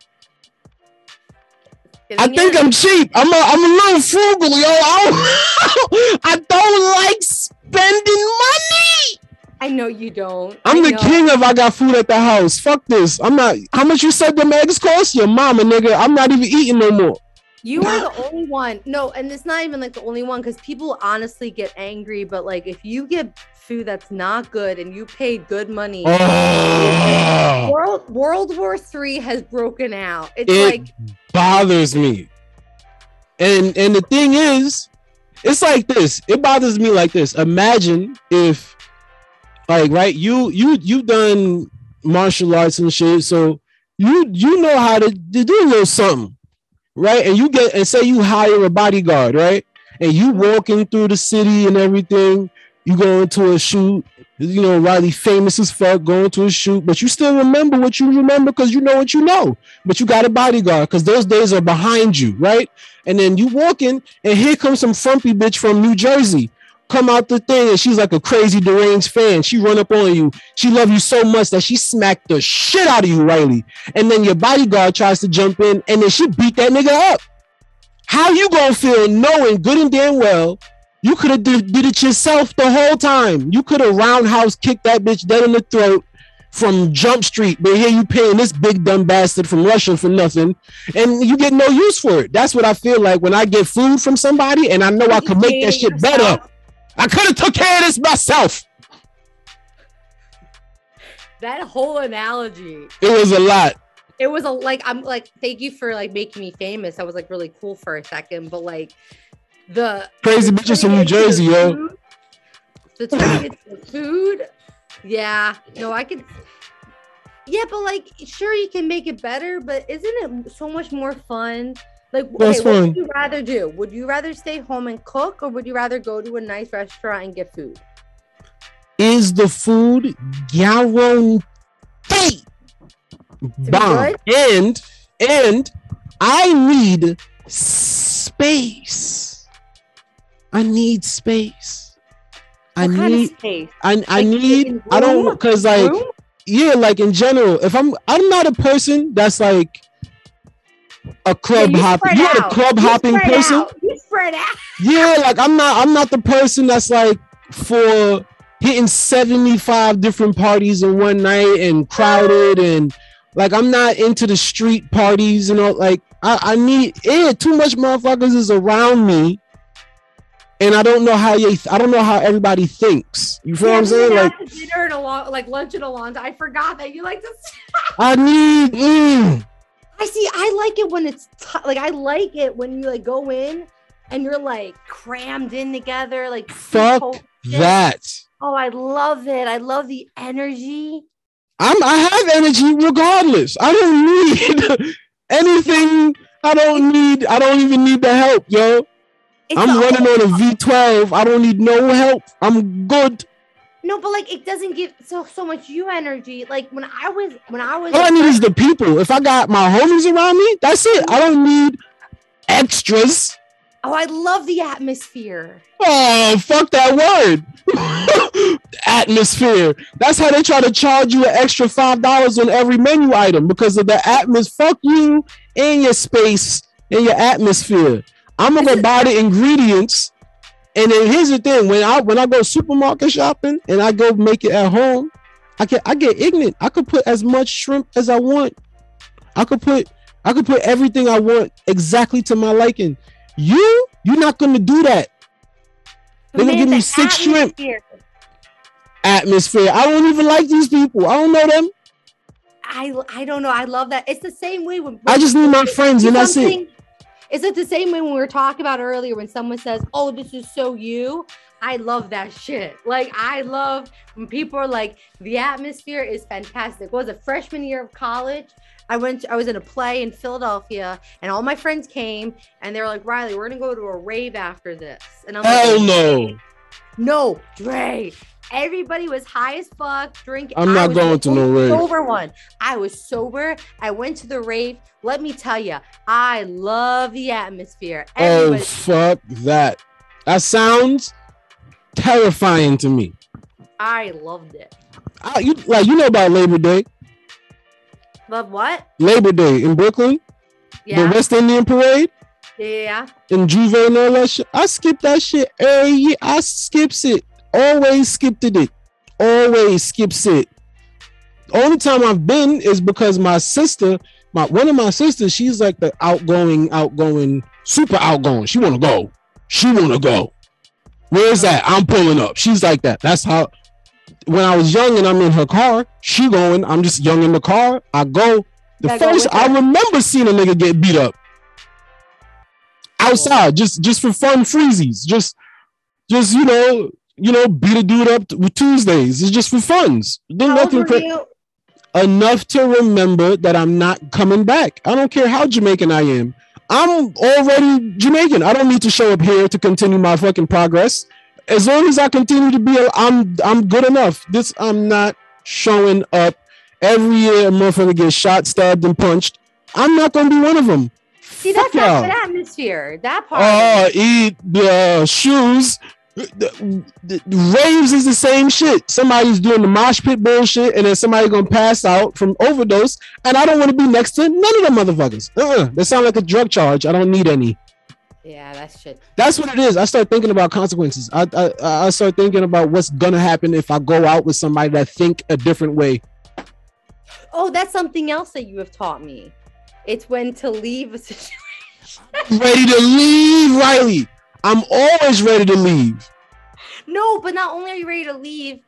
I think I'm cheap. I'm a, I'm a little frugal, yo. I don't, I don't like spending money. I know you don't. I'm I the know. king of I got food at the house. Fuck this. I'm not. How much you said the eggs cost? Your mama, nigga. I'm not even eating no more. You are the only one. No, and it's not even like the only one because people honestly get angry. But like, if you get food that's not good and you paid good money, Oh, World World War Three has broken out. It's It- like bothers me. And and the thing is, it's like this. It bothers me like this. Imagine if, like, right, you you you've done martial arts and shit, so you you know how to, to do a little something, right? And you get and say you hire a bodyguard, right? And you mm-hmm. walking through the city and everything, You go into a shoot, you know, Riley famous as fuck, going to a shoot, but you still remember what you remember because you know what you know. But you got a bodyguard because those days are behind you, right? And then you walking, and here comes some frumpy bitch from New Jersey. Come out the thing, and she's like a crazy deranged fan. She run up on you. She love you so much that she smacked the shit out of you, Riley. And then your bodyguard tries to jump in, and then she beat that nigga up. How you gonna feel knowing good and damn well you could have did, did it yourself the whole time? You could have roundhouse kicked that bitch dead in the throat from Jump Street, but here you paying this big dumb bastard from Russia for nothing, and you get no use for it. That's what I feel like when I get food from somebody, and I know I could make that shit better. I could have took care of this myself. That whole analogy. It was a lot. It was a like I'm like thank you for like making me famous. That was like really cool for a second, but like the Crazy the bitches from New Jersey, yo. food- The turning food. Yeah, no, I could. Yeah, but like, sure, you can make it better, but isn't it so much more fun? Like, okay, what would you rather do? Would you rather stay home and cook, or would you rather go to a nice restaurant and get food? Is the food guaranteed bomb? And and I need space. I need space. I What kind need space? I I need in I don't because like Room? yeah, like in general, if I'm I'm not a person that's like a club Yeah, you hop. spread You're a club You hopping person. out. You spread out. Yeah, like I'm not I'm not the person that's like for hitting 75 different parties in one night and crowded and like I'm not into the street parties and all like I, I need yeah, too much motherfuckers is around me and I don't know how you I don't know how everybody thinks. You feel what I'm saying? Like Like dinner and a long, like lunch and a long. I forgot that you like to. I need mm, I see. I like it when it's t- like I like it when you like go in and you're like crammed in together. Like fuck that. Oh, I love it. I love the energy. I'm I have energy regardless. I don't need anything. I don't need I don't even need the help, yo. It's I'm running on a V12. I don't need no help. I'm good. No, but like it doesn't give so so much you energy. Like when I was when I was All I need is the people. If I got my homies around me, that's it. I don't need extras. oh, I love the atmosphere. Oh, fuck that word. atmosphere. That's how they try to charge you an extra five dollars on every menu item because of the atmosphere. Fuck you and your space and your atmosphere. I'm gonna go buy the ingredients. And then here's the thing: when I when I go supermarket shopping and I go make it at home, I can I get ignorant. I could put as much shrimp as I want. I could put I could put everything I want exactly to my liking. You you're not gonna do that They're gonna give me six shrimp. atmosphere. atmosphere. I don't even like these people. I don't know them. I I don't know. I love that. It's the same way when I just need my friends, and that's it. Is it the same way when we were talking about earlier when someone says, "Oh, this is so you"? I love that shit. Like I love when people are like, "The atmosphere is fantastic." What was a freshman year of college? I went. To, I was in a play in Philadelphia, and all my friends came, and they were like, "Riley, we're gonna go to a rave after this." And I'm Hell like, no. no, Dre. Everybody was high as fuck, drinking. I'm not going to no rave. Sober one. I was sober. I went to the rave. Let me tell you, I love the atmosphere. Oh fuck that. That sounds terrifying to me. I loved it. I, you like you know about Labor Day? Love what? Labor Day in Brooklyn, Yeah. the West Indian Parade yeah. in J'ouvert and all that shit. I skip that shit every year. I skips it. Always skipped it. Always skips it. Only time I've been is because my sister, my one of my sisters, she's like the outgoing, outgoing, super outgoing. She wanna go. She wanna go. Where's that? I'm pulling up. She's like that. That's how. When I was young and I'm in her car, she going. I'm just young in the car. I go. The go first I remember seeing a nigga get beat up outside, just just for fun freezies, just just you know, you know, beat a dude up with Tuesdays. It's just for funs. How old nothing cra- you? enough to remember that I'm not coming back. I don't care how Jamaican I am. I'm already Jamaican. I don't need to show up here to continue my fucking progress. as long as I continue to be, I'm I'm good enough. This I'm not showing up every year. A motherfucker gets shot, stabbed, and punched. I'm not gonna be one of them. See, that's Fuck not y'all. good atmosphere. That part. Oh, eat the shoes. The, the- the raves is the same shit. Somebody's doing the mosh pit bullshit, and then somebody gonna pass out from overdose. And I don't want to be next to none of them motherfuckers. Uh-uh. That sound like a drug charge. I don't need any. yeah, that's shit. That's what it is. I start thinking about consequences. I, I I start thinking about what's gonna happen if I go out with somebody that think a different way. Oh, that's something else that you have taught me. It's when to leave a situation. Ready to leave, Riley. I'm always ready to leave. No, but not only are you ready to leave,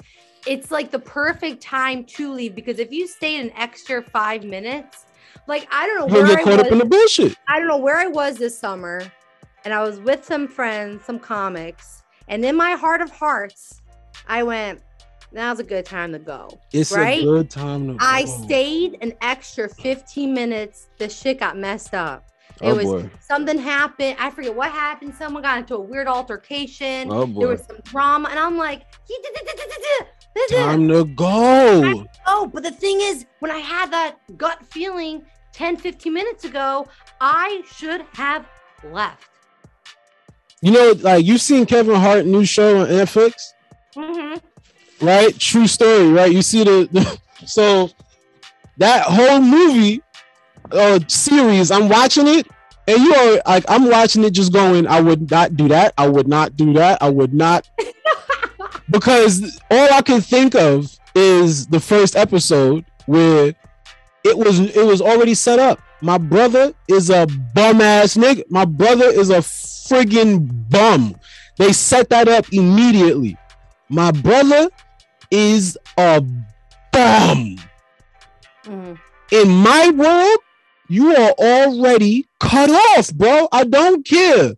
it's like the perfect time to leave because if you stayed an extra five minutes, like I don't know You'll where get I caught was, up in the bullshit. I don't know where I was this summer, and I was with some friends, some comics, and in my heart of hearts, I went, "Now's a good time to go." It's Right? a good time to. Go. I stayed an extra 15 minutes. The shit got messed up. It Oh was boy. something happened. I forget what happened. Someone got into a weird altercation. Oh There was some drama, and I'm like, Time to go. oh, but the thing is, when I had that gut feeling 10, 15 minutes ago, I should have left. You know, like you've seen Kevin Hart new show on Netflix, Mhm. right? True story, right? You see the, the so that whole movie uh series, I'm watching it, and you are like, I'm watching it just going, I would not do that, I would not do that, I would not because all I can think of is the first episode where it was it was already set up. My brother is a bum ass nigga. My brother is a friggin' bum. They set that up immediately. My brother is a bum. Mhm. In my world, you are already cut off, bro. I don't care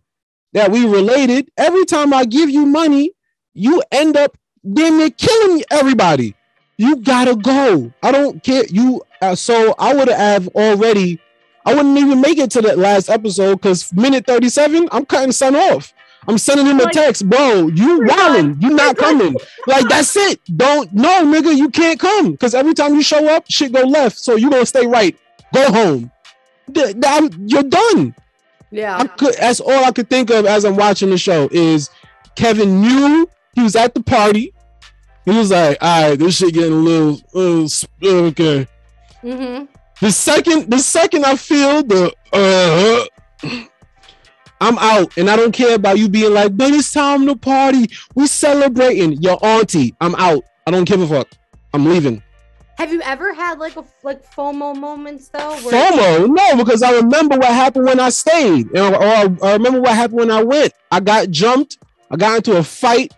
that we related. Every time I give you money, you end up damn near killing everybody. You gotta go. I don't care. You uh, so I would have already. I wouldn't even make it to that last episode because minute 37, I'm cutting son off. I'm sending him a text, bro. You wildin'. You not coming. Like that's it. Don't no nigga, you can't come. Cause every time you show up, shit go left. So you gonna stay right. Go home. You're done. Yeah. Could, that's all I could think of as I'm watching the show is Kevin knew he was at the party. He was like, all right, this shit getting a little, little okay. hmm The second, the second I feel the, uh, I'm out, and I don't care about you being like, but it's time to party. We celebrating your auntie. I'm out. I don't give a fuck. I'm leaving. Have you ever had like a like FOMO moments though? FOMO? No, because I remember what happened when I stayed, or, or I remember what happened when I went. I got jumped. I got into a fight.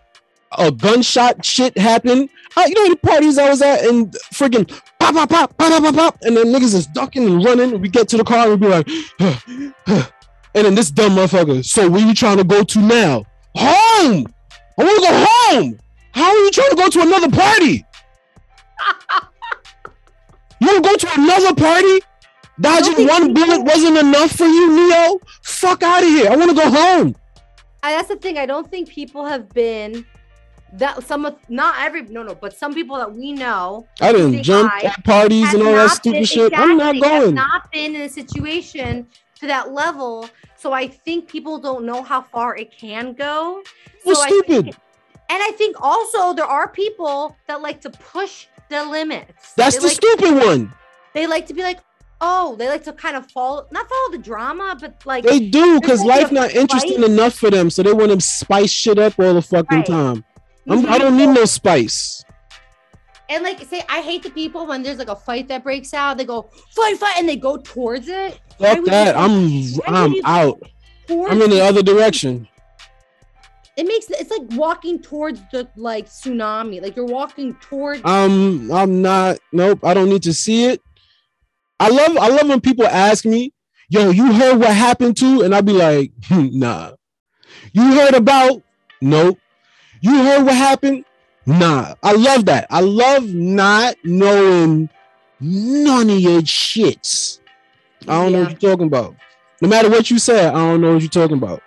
A gunshot shit happened. Uh, you know the parties I was at, and freaking pop, pop, pop, pop, pop, pop, and then niggas is ducking and running. We get to the car and we be like, and then this dumb motherfucker. So where you trying to go to now? Home. I want to go home. How are you trying to go to another party? You go to another party? Dodging one bullet wasn't enough for you, Neo? Fuck out of here. I want to go home. I, that's the thing. I don't think people have been that some of not every no no, but some people that we know I didn't jump at parties and all that stupid been- shit. I'm not exactly, have going. Not been in a situation to that level, so I think people don't know how far it can go. So stupid. think- and I think also there are people that like to push the limits. That's they the like, stupid one. They like to be like, oh, they like to kind of follow, not follow the drama, but like They do because life not interesting enough for them, so they want to spice shit up all the fucking Right. time. I'm, I Mhm. don't need no spice. And like say, I hate the people when there's like a fight that breaks out. They go fight, fight, and they go towards it. Fuck would you that. I'm I'm out. I'm in the other direction. It makes it's like walking towards the like tsunami. Like you're walking towards. Um, I'm not. Nope. I don't need to see it. I love. I love when people ask me, "Yo, you heard what happened to?" And I'll be like, "Hmm, "Nah." You heard about? Nope. You heard what happened? Nah. I love that. I love not knowing none of your shits. I don't know what you're talking about. No matter what you said, I don't know what you're talking about.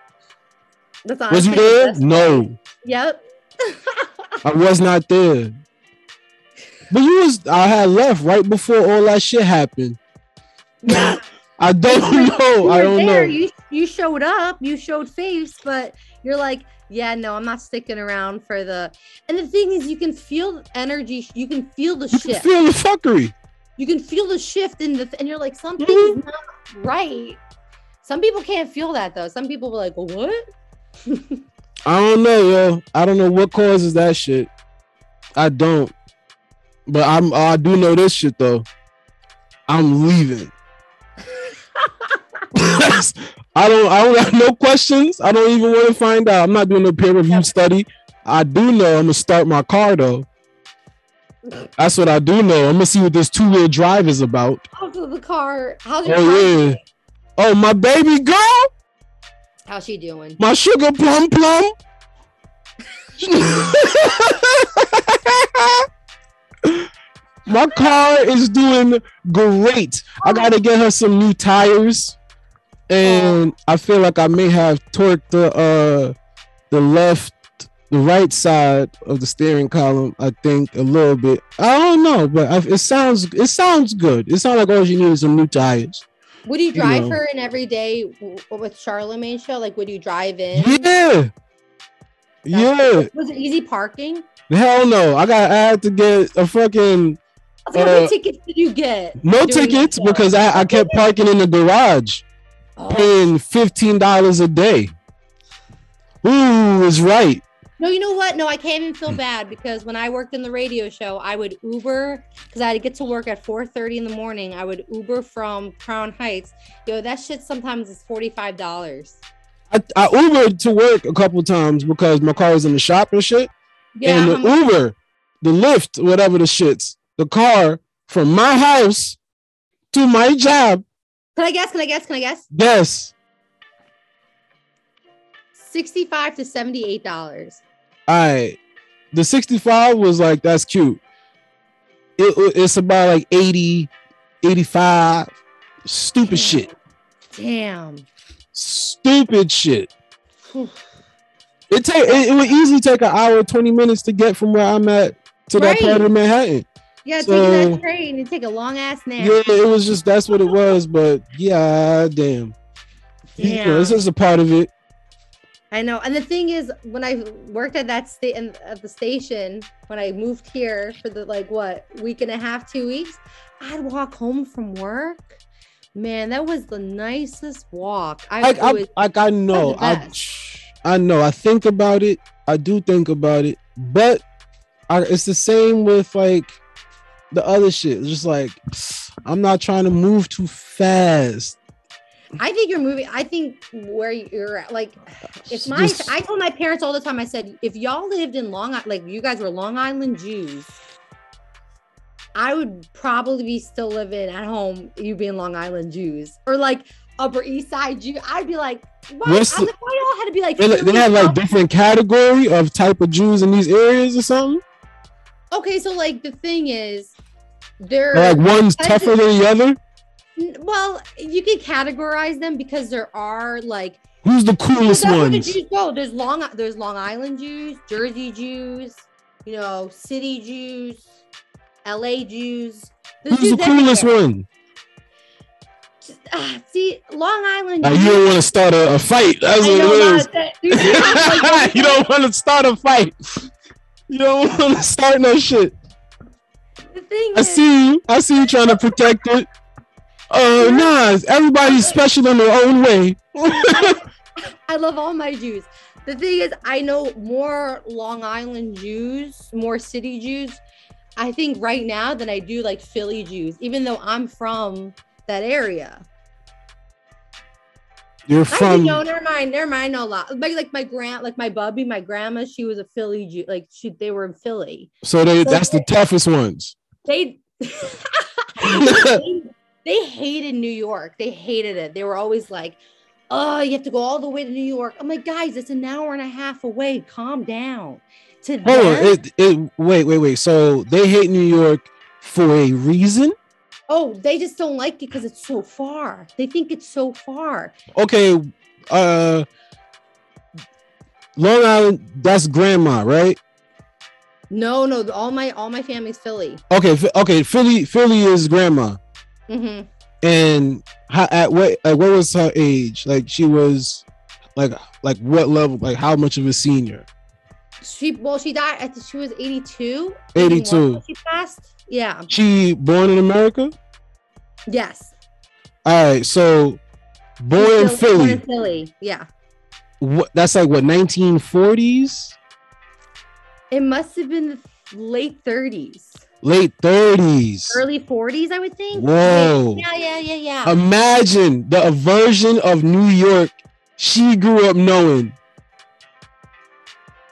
That's Was you there? best No. Yep. I was not there. But you was I had left right before all that shit happened. Yeah. I don't know. were I don't there. know. You you showed up, you showed face, but you're like, yeah, no, I'm not sticking around for the. And the thing is, you can feel energy. You can feel the You can shift. feel the fuckery. you can feel the shift in the, and you're like, something's Mhm. not right. Some people can't feel that though. Some people were like, what? I don't know, yo. I don't know what causes that shit. I don't. But I'm I do know this shit though. I'm leaving. I don't I don't have no questions. I don't even want to find out. I'm not doing a peer review study. I do know I'm gonna start my car though. That's what I do know. I'm gonna see what this two-wheel drive is about. How's the car? How's your oh, car? Oh yeah. Oh my baby girl, How's she doing? my sugar plum plum. my car is doing great. I gotta get her some new tires, and I feel like I may have torqued the uh the left, the right side of the steering column. I think a little bit. I don't know, but I, it sounds it sounds good. It sounds like all you need is some new tires. Would you drive know. her in every day with Charlamagne show? Like, would you drive in? Yeah. Yeah. Was it easy parking? Hell no. I got I had to get a fucking like, how many Uh, tickets did you get? no tickets because I, I kept parking in the garage, Oh. paying fifteen dollars a day. Ooh, is right. No, you know what? No, I can't even feel hmm. bad because when I worked in the radio show, I would Uber because I had to get to work at 4:30 in the morning. I would Uber from Crown Heights. Yo, that shit sometimes is forty-five dollars. I, I Ubered to work a couple times because my car was in the shop and shit. Yeah, and the much- Uber, the Lyft, whatever the shits, the car from my house to my job. can I guess? Can I guess? Can I guess? Yes. Sixty-five to seventy-eight dollars. All right. The 65 was like, that's cute. It, it's about like 80, 85. Stupid Damn. shit. Damn. Stupid shit. Whew. It take it, it would easily take an hour, 20 minutes to get from where I'm at to that part of Manhattan. Yeah, So- taking that train and take a long ass nap. Yeah, it was just that's what it was, but yeah, damn. You know, this is a part of it. I know. And the thing is, when I worked at that state at the station, when I moved here for the like what week and a half, two weeks, I'd walk home from work. Man, that was the nicest walk. I, I, was- like I know, I. I know. I think about it. I do think about it, but I, it's the same with like the other shit. It's just like I'm not trying to move too fast. I think you're moving. I think where you're at, like, if my, Just- I told my parents all the time, I said, if y'all lived in Long Island, like you guys were Long Island Jews, I would probably be still living at home, you being Long Island Jews, or like Upper East Side Jew. I'd be like, why? Like, why y'all had to be like, They, they have like different category of type of Jews in these areas or something. okay, so like the thing is, they're like one's tougher than the other. Well, you can categorize them because there are like Who's the coolest where the? Jews go. There's Long there's Long Island Jews, Jersey Jews, you know, City Jews, LA Jews. There's Who's the coolest everywhere. one? Ah, see, Long Island. Jews- you don't want to start a, a fight. That's what it is. about that. You see, I'm like, you don't want to start a fight. You don't want to start no shit. The thing I is, see you. I see you trying to protect it. Uh, nah, everybody's special in their own way. I love all my Jews. The thing is, I know more Long Island Jews, more city Jews, I think right now than I do like Philly Jews, even though I'm from that area. You're I from. do know, never mind, never mind, no lot. Like, like my grand, like my bubby, my grandma, she was a Philly Jew, like she, they were in Philly. So they, that's the toughest ones. They, they, they hated New York. They hated it. They were always like, "Oh, you have to go all the way to New York." I'm like, guys, it's an hour and a half away. Calm down. To Hold them, It, it, wait, wait, wait. So they hate New York for a reason? oh, they just don't like it because it's so far. They think it's so far. Okay. Uh, Long Island, that's grandma, right? No, no, all my all my family's Philly. Okay, okay. Philly, Philly is grandma, hmm and how, at what like what was her age? Like she was, like like what level? Like how much of a senior? She well, she died. Think she was 82. 82. She passed. Yeah. She born in America. Yes. All right, so born in still- born in Philly. Philly. Yeah. What that's like what 1940s, It must have been the late 30s, late 30s. early 40s, I would think. Whoa. Yeah, yeah, yeah, yeah. Imagine the version of New York she grew up knowing.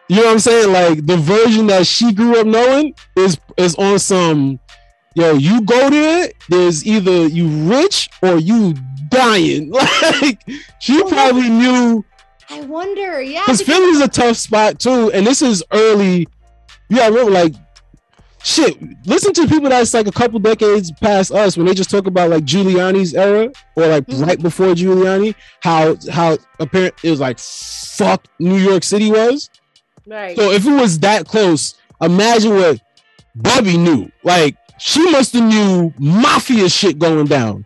You know what I'm saying? Like the version that she grew up knowing is is on some yo, you go there, there's either you rich or you dying. Like she oh Well, probably knew I wonder. Yeah. because because- Philly's a tough spot too, and this is early. Yeah, I remember like shit. Listen to people that's like a couple decades past us when they just talk about like Giuliani's era or like Mhm. right before Giuliani, how how apparent it was like fuck New York City was. Right. So if it was that close, imagine what Bubby knew. Like she must have knew mafia shit going down.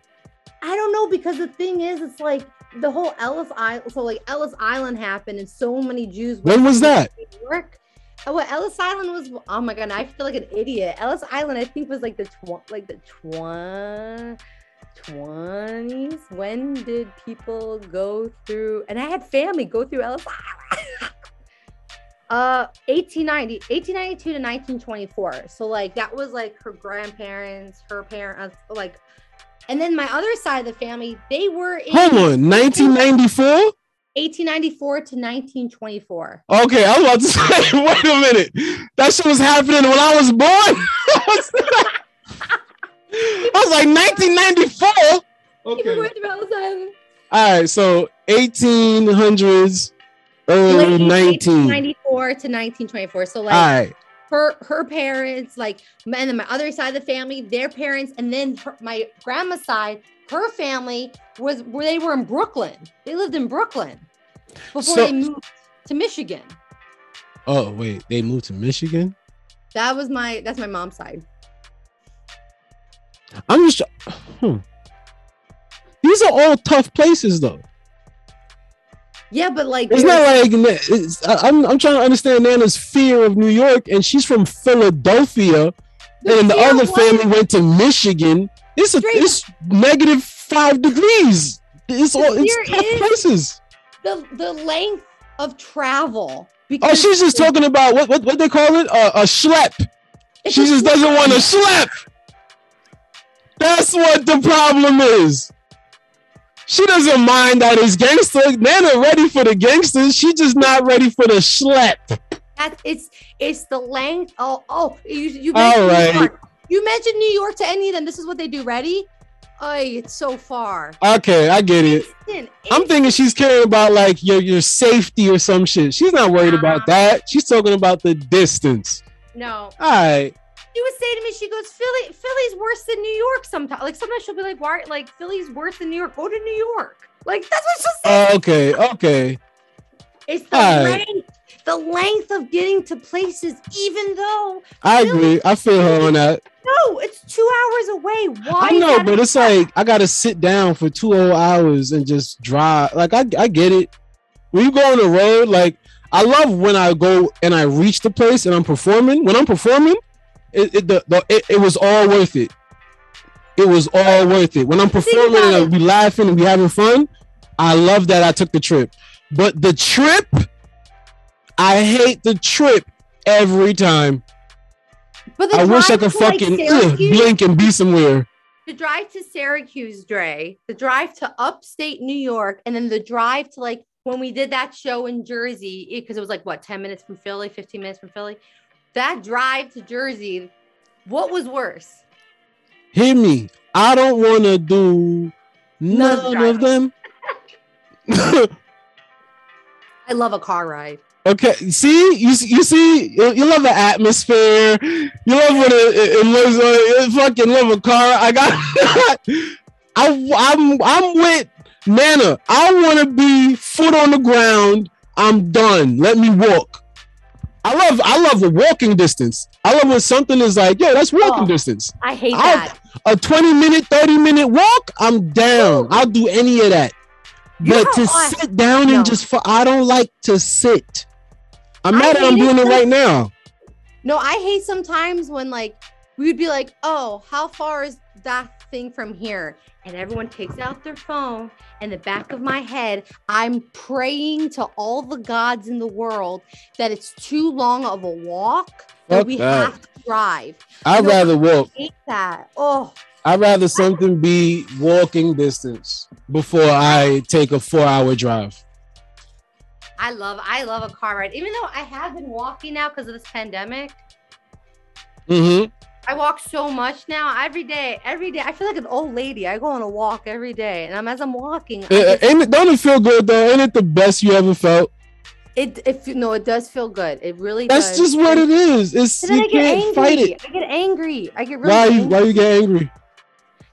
I don't know because the thing is, it's like the whole Ellis Island. So like Ellis Island happened, and so many Jews. When was that? New York. Oh, well, Ellis Island was. Oh my god, I feel like an idiot. Ellis Island, I think, was like the tw- like the twen- twenties. When did people go through? And I had family go through Ellis Island. Uh, 1890, 1892 to 1924. So like that was like her grandparents, her parents, like, and then my other side of the family, they were in Hold on, 1994. 1894 to 1924. Okay, I was about to say, wait a minute. That shit was happening when I was born. I was like 1994. Okay. went through Ellis Island. All right, so 1800s, early Late 19. 1894 to 1924. So like All right. her her parents, like, and then my other side of the family, their parents, and then her, my grandma's side, her family was where they were in Brooklyn. They lived in Brooklyn before So- they moved to Michigan. Oh, wait, they moved to Michigan? That was my that's my mom's side. I'm just. Hmm. These are all tough places, though. Yeah, but like It's not like it's, I'm. I'm trying to understand Nana's fear of New York, and she's from Philadelphia, and the other family went to Michigan. It's a, Straight- it's negative five degrees. It's all it's tough places. the the length of travel. Oh, she's just talking about what what, what they call it uh, a schlep. She just doesn't want to schlep. That's what the problem is. She doesn't mind that it's gangster. Nana ready for the gangsters. She just not ready for the schlep. That it's it's the length. Oh oh, you you All right. You mentioned New York to any of them. This is what they do. Ready? Oh, it's so far. Okay, I get it. Instant, I'm thinking she's caring about like your your safety or some shit. She's not worried about that. She's talking about the distance. No, All right. she would say to me, she goes, Philly, Philly's worse than New York sometimes. Like sometimes she'll be like, why like Philly's worse than New York? Go to New York. Like that's what she'll say. Oh, okay. Okay. it's the all right. length, the length of getting to places, even though I agree. I feel her on that. no, it's two hours away. Why? I know, but it's like I gotta sit down for two whole hours and just drive. Like I, I get it. When you go on the road, like I love when I go and I reach the place and I'm performing. When I'm performing, it it, the, the, it, it was all worth it. It was all worth it. When I'm performing and be laughing and be having fun, I love that I took the trip. But the trip, I hate the trip every time. But I wish I could to, like, fucking ugh, blink and be somewhere. the drive to Syracuse, Dre, the drive to upstate New York, and then the drive to like when we did that show in Jersey, because it was like what 10 minutes from Philly, 15 minutes from Philly. That drive to Jersey, what was worse? Hear me. I don't want to do None none of them. I love a car ride. Okay, see, you you see, you, you love the atmosphere. You love what it, it, it looks. like. you fucking love a car. I got. I I'm I'm with Nana. I want to be foot on the ground. I'm done. Let me walk. I love I love a walking distance. I love when something is like, yo, that's walking Oh. distance. I hate I'll- that. A 20 minute, 30 minute walk, I'm down. I'll do any of that. You But to I- sit down No. and just I don't like to sit. I'm mad I'm doing it right now. No, I hate sometimes when like we would be like, "Oh, how far is that thing from here?" And everyone takes out their phone. And the back of my head, I'm praying to all the gods in the world that it's too long of a walk that Fuck we that. have to drive. I'd rather walk. I hate that. Oh, I'd rather something be walking distance before I take a four hour drive. I love I love a car ride. Even though I have been walking now because of this pandemic. Mm-hmm. I walk so much now every day. Every day, I feel like an old lady. I go on a walk every day, and I'm as I'm walking. I just- it, don't it feel good though? Ain't it the best you ever felt? It if no, it does feel good. It really That's does. just what it is. It's you I get can't angry. fight it. I get angry. I get really Why you why you get angry?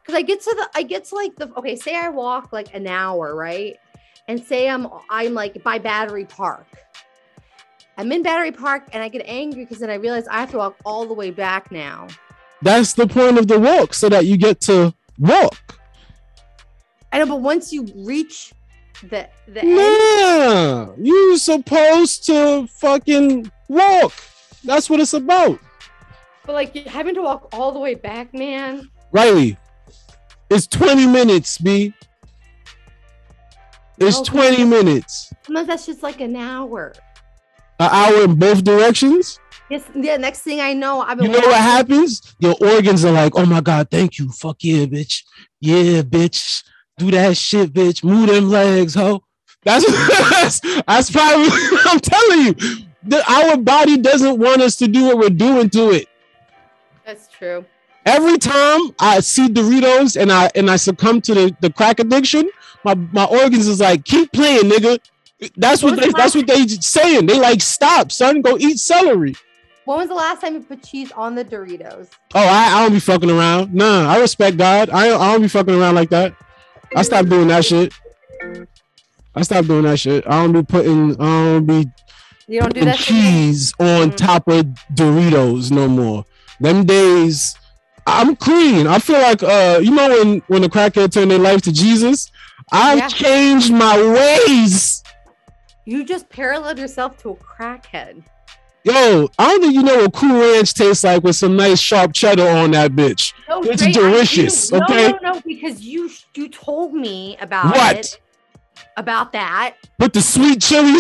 because I get to the I get to like the okay. Say I walk like an hour, right? And say I'm I'm like by Battery Park. I'm in Battery Park and I get angry because then I realize I have to walk all the way back now. That's the point of the walk, so that you get to walk. I know, but once you reach the the end, Nah, you supposed to fucking walk. That's what it's about. but like having to walk all the way back, man. Riley, it's 20 minutes, B. It's Okay. 20 minutes. Sometimes that's just like an hour. An hour in both directions. Yes, yeah. Next thing I know, I've been You know what walking- happens? Your organs are like, oh my God, thank you. Fuck yeah, bitch. Yeah, bitch. Do that shit, bitch. Move them legs, ho. That's that's, that's probably I'm telling you. The, our body doesn't want us to do what we're doing to it. That's true. Every time I see Doritos and I and I succumb to the, the crack addiction, my, my organs is like, keep playing, nigga. That's what What they that's what they saying. They like stop, son. Go eat celery. When was the last time you put cheese on the Doritos? Oh, I, I don't be fucking around. Nah, I respect God. I, I don't be fucking around like that. I stopped doing that shit. I stopped doing that shit. I don't be putting I don't be You don't do that. shit anymore? cheese on Mhm. top of Doritos no more. Them days, I'm clean. I feel like uh, you know when when the crackhead turned their life to Jesus. I've Yeah. changed my ways. You just paralleled yourself to a crackhead. Yo, I don't think you know what Cool Ranch tastes like with some nice sharp cheddar on that bitch. No, It's I delicious, do. okay? No, no, no, because you you told me about What? it. About that. Put the sweet chili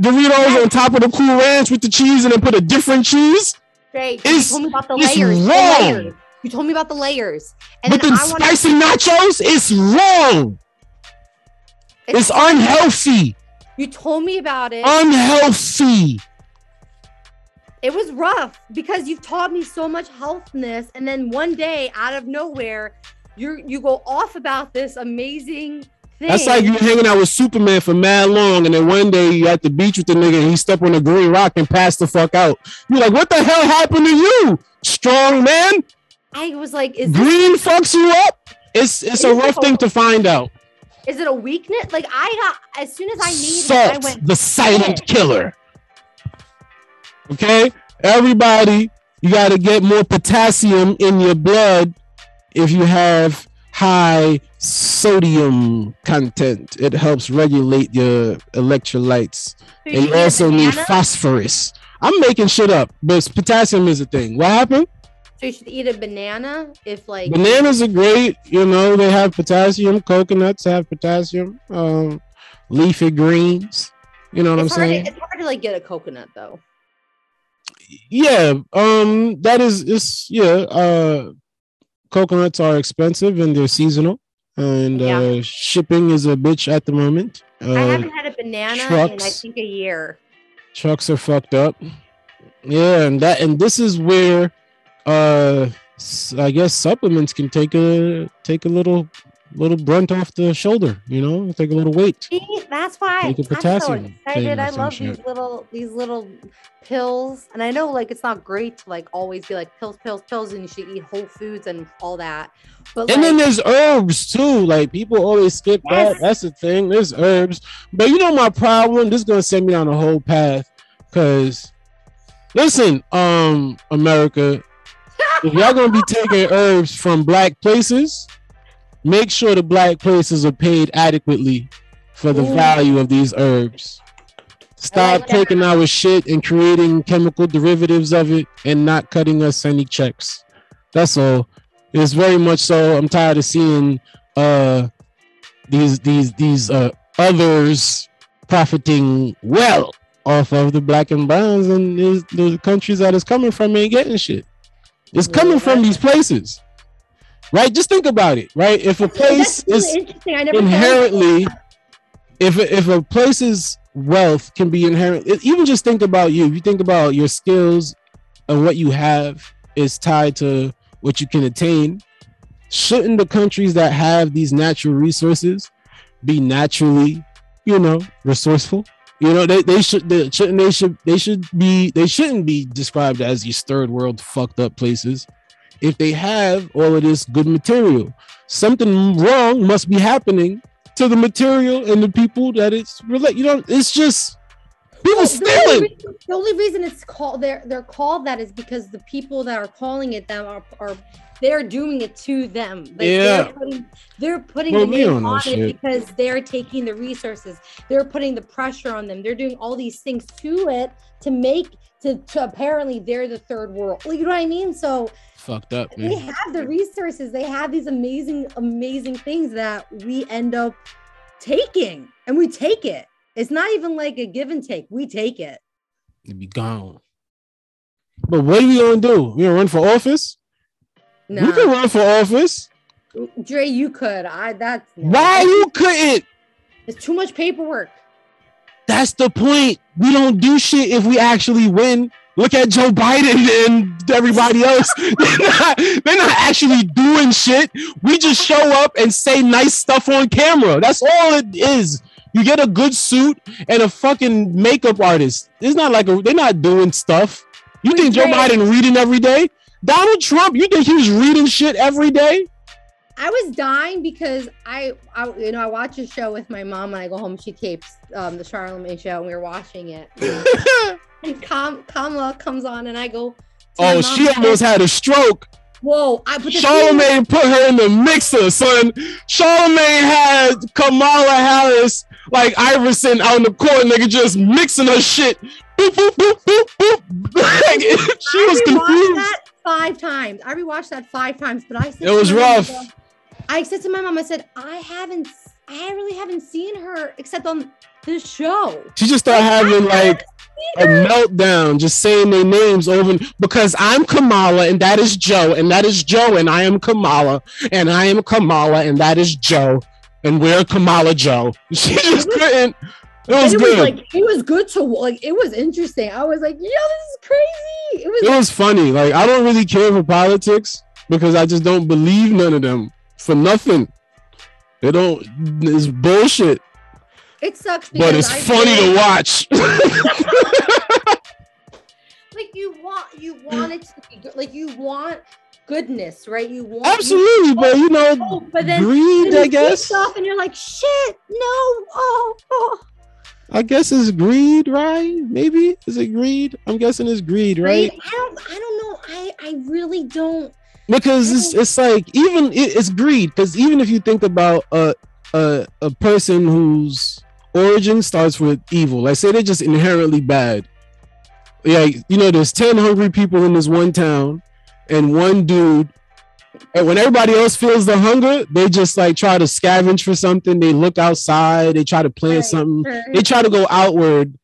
Doritos on top of the Cool Ranch with the cheese, and then put a different cheese. Great. It's- you told me about the it's layers. the wrong. layers. You told me about the layers. And But then the I want spicy nachos, it's wrong. It's unhealthy. You told me about it. Unhealthy. it was rough because you've taught me so much healthness, and then one day, out of nowhere, you you go off about this amazing thing. That's like you hanging out with Superman for mad long, and then one day you at the beach with the nigga, and he step on a green rock and pass the fuck out. You're like, what the hell happened to you, strong man? I was like, is this, Green fucks you up. It's it's a rough thing to find out. is it a weakness? Like I got as soon as I needed Salt, it, I went. the silent killer. Okay, everybody, you got to get more potassium in your blood if you have high sodium content. It helps regulate your electrolytes. So And you eat a also need phosphorus. I'm making shit up, but potassium is a thing. What happened? So you should eat a banana if like Bananas are great. You know, they have potassium. Coconuts have potassium. Um, leafy greens. You know what it's I'm hard, saying? it's hard to like get a coconut though. yeah um that is it's yeah uh coconuts are expensive and they're seasonal and Yeah. uh shipping is a bitch at the moment I uh haven't had a banana in I think a year. trucks are fucked up yeah and that and this is where uh i guess supplements can take a take a little little brunt off the shoulder you know take a little weight See, that's why Take a I'm so excited. I love shit. these little these little pills, and I know like it's not great to like always be like pills, pills, pills, and you should eat whole foods and all that. But And like, then there's herbs too. Like people always skip that. That's the thing. There's herbs. But you know my problem? This is gonna send me down a whole path. Cause Listen, um, America, if y'all gonna be taking herbs from black places, make sure the black places are paid adequately for the Ooh. value of these herbs. Stop that. taking our shit and creating chemical derivatives of it and not cutting us any checks. That's all. It's very much so. I'm tired of seeing uh these these these uh others profiting well off of the black and browns and is- the countries that it's coming from ain't getting shit. It's coming from these places. Right? Just think about it, right? If a place really is interesting. I never thought of inherently if if a place's wealth can be inherent even just think about you if you think about your skills and what you have is tied to what you can attain shouldn't the countries that have these natural resources be naturally you know resourceful you know they, they should they shouldn't they should they should be they shouldn't be described as these third world fucked up places if they have all of this good material something wrong must be happening to the material and the people that it's relate. You know, it's just people Well, the, only reason, the only reason it's called they're they're called that is because the people that are calling it them are, are they're doing it to them. Like Yeah. they're putting, they're putting Well, the name on it shit. because they're taking the resources. They're putting the pressure on them. They're doing all these things to it to make to, to apparently they're the third world. Like, you know what I mean? So Fucked up, they have the resources. They have these amazing, amazing things that we end up taking, and we take it. It's not even like a give and take. We take it. To be gone. But what are we gonna do? We gonna run for office? We can run for office. Dre, you could. I that's. Why you couldn't? It's too much paperwork. That's the point. We don't do shit if we actually win. Look at Joe Biden and everybody else. they're, not, they're not actually doing shit. We just show up and say nice stuff on camera. That's all it is. You get a good suit and a fucking makeup artist. It's not like a, they're not doing stuff. You think Joe Biden reading every day? Donald Trump, you think he was reading shit every day? I was dying because I, I, you know, I watch a show with my mom when I go home. She tapes um, the Charlamagne show, and we were watching it. and Kam- Kamala comes on, and I go. oh, she almost had a stroke. Whoa! I thing Charlamagne put her in the mixer, son. Charlamagne had Kamala Harris like Iverson out in the court, nigga, just mixing her shit. Boop, boop, boop, boop, boop. She was confused. that five times. I rewatched that five times, but I said It was my mom, rough. I said to my mom, I said, I haven't, I really haven't seen her except on this show. She just started having like a meltdown, just saying their names over because I'm Kamala and that is Joe, and that is Joe, and I am Kamala, and I am Kamala, and that is Joe, and we're Kamala Joe. She just couldn't. It was it good. was like it was good to like it was interesting. I was like, yo, this is crazy. It was funny. Like I don't really care for politics because I just don't believe none of them for nothing. They don't. It's bullshit, it sucks but it's I funny feel to watch. like you want you want it to be good. Like you want goodness, right? You want Absolutely, but you know, Oh, but then greed. then I guess. stuff and you're like, shit, no, oh, oh. I guess it's greed, right? Maybe is it greed? I'm guessing it's greed, right? I don't, I don't know. I, I really don't. Because it's it's like even it, it's greed. Because even if you think about a a a person whose origin starts with evil, like say they're just inherently bad. Yeah, you know, there's ten hungry people in this one town, and one dude. And when everybody else feels the hunger, they just like try to scavenge for something. They look outside. They try to plant Right, something. right. They try to go outward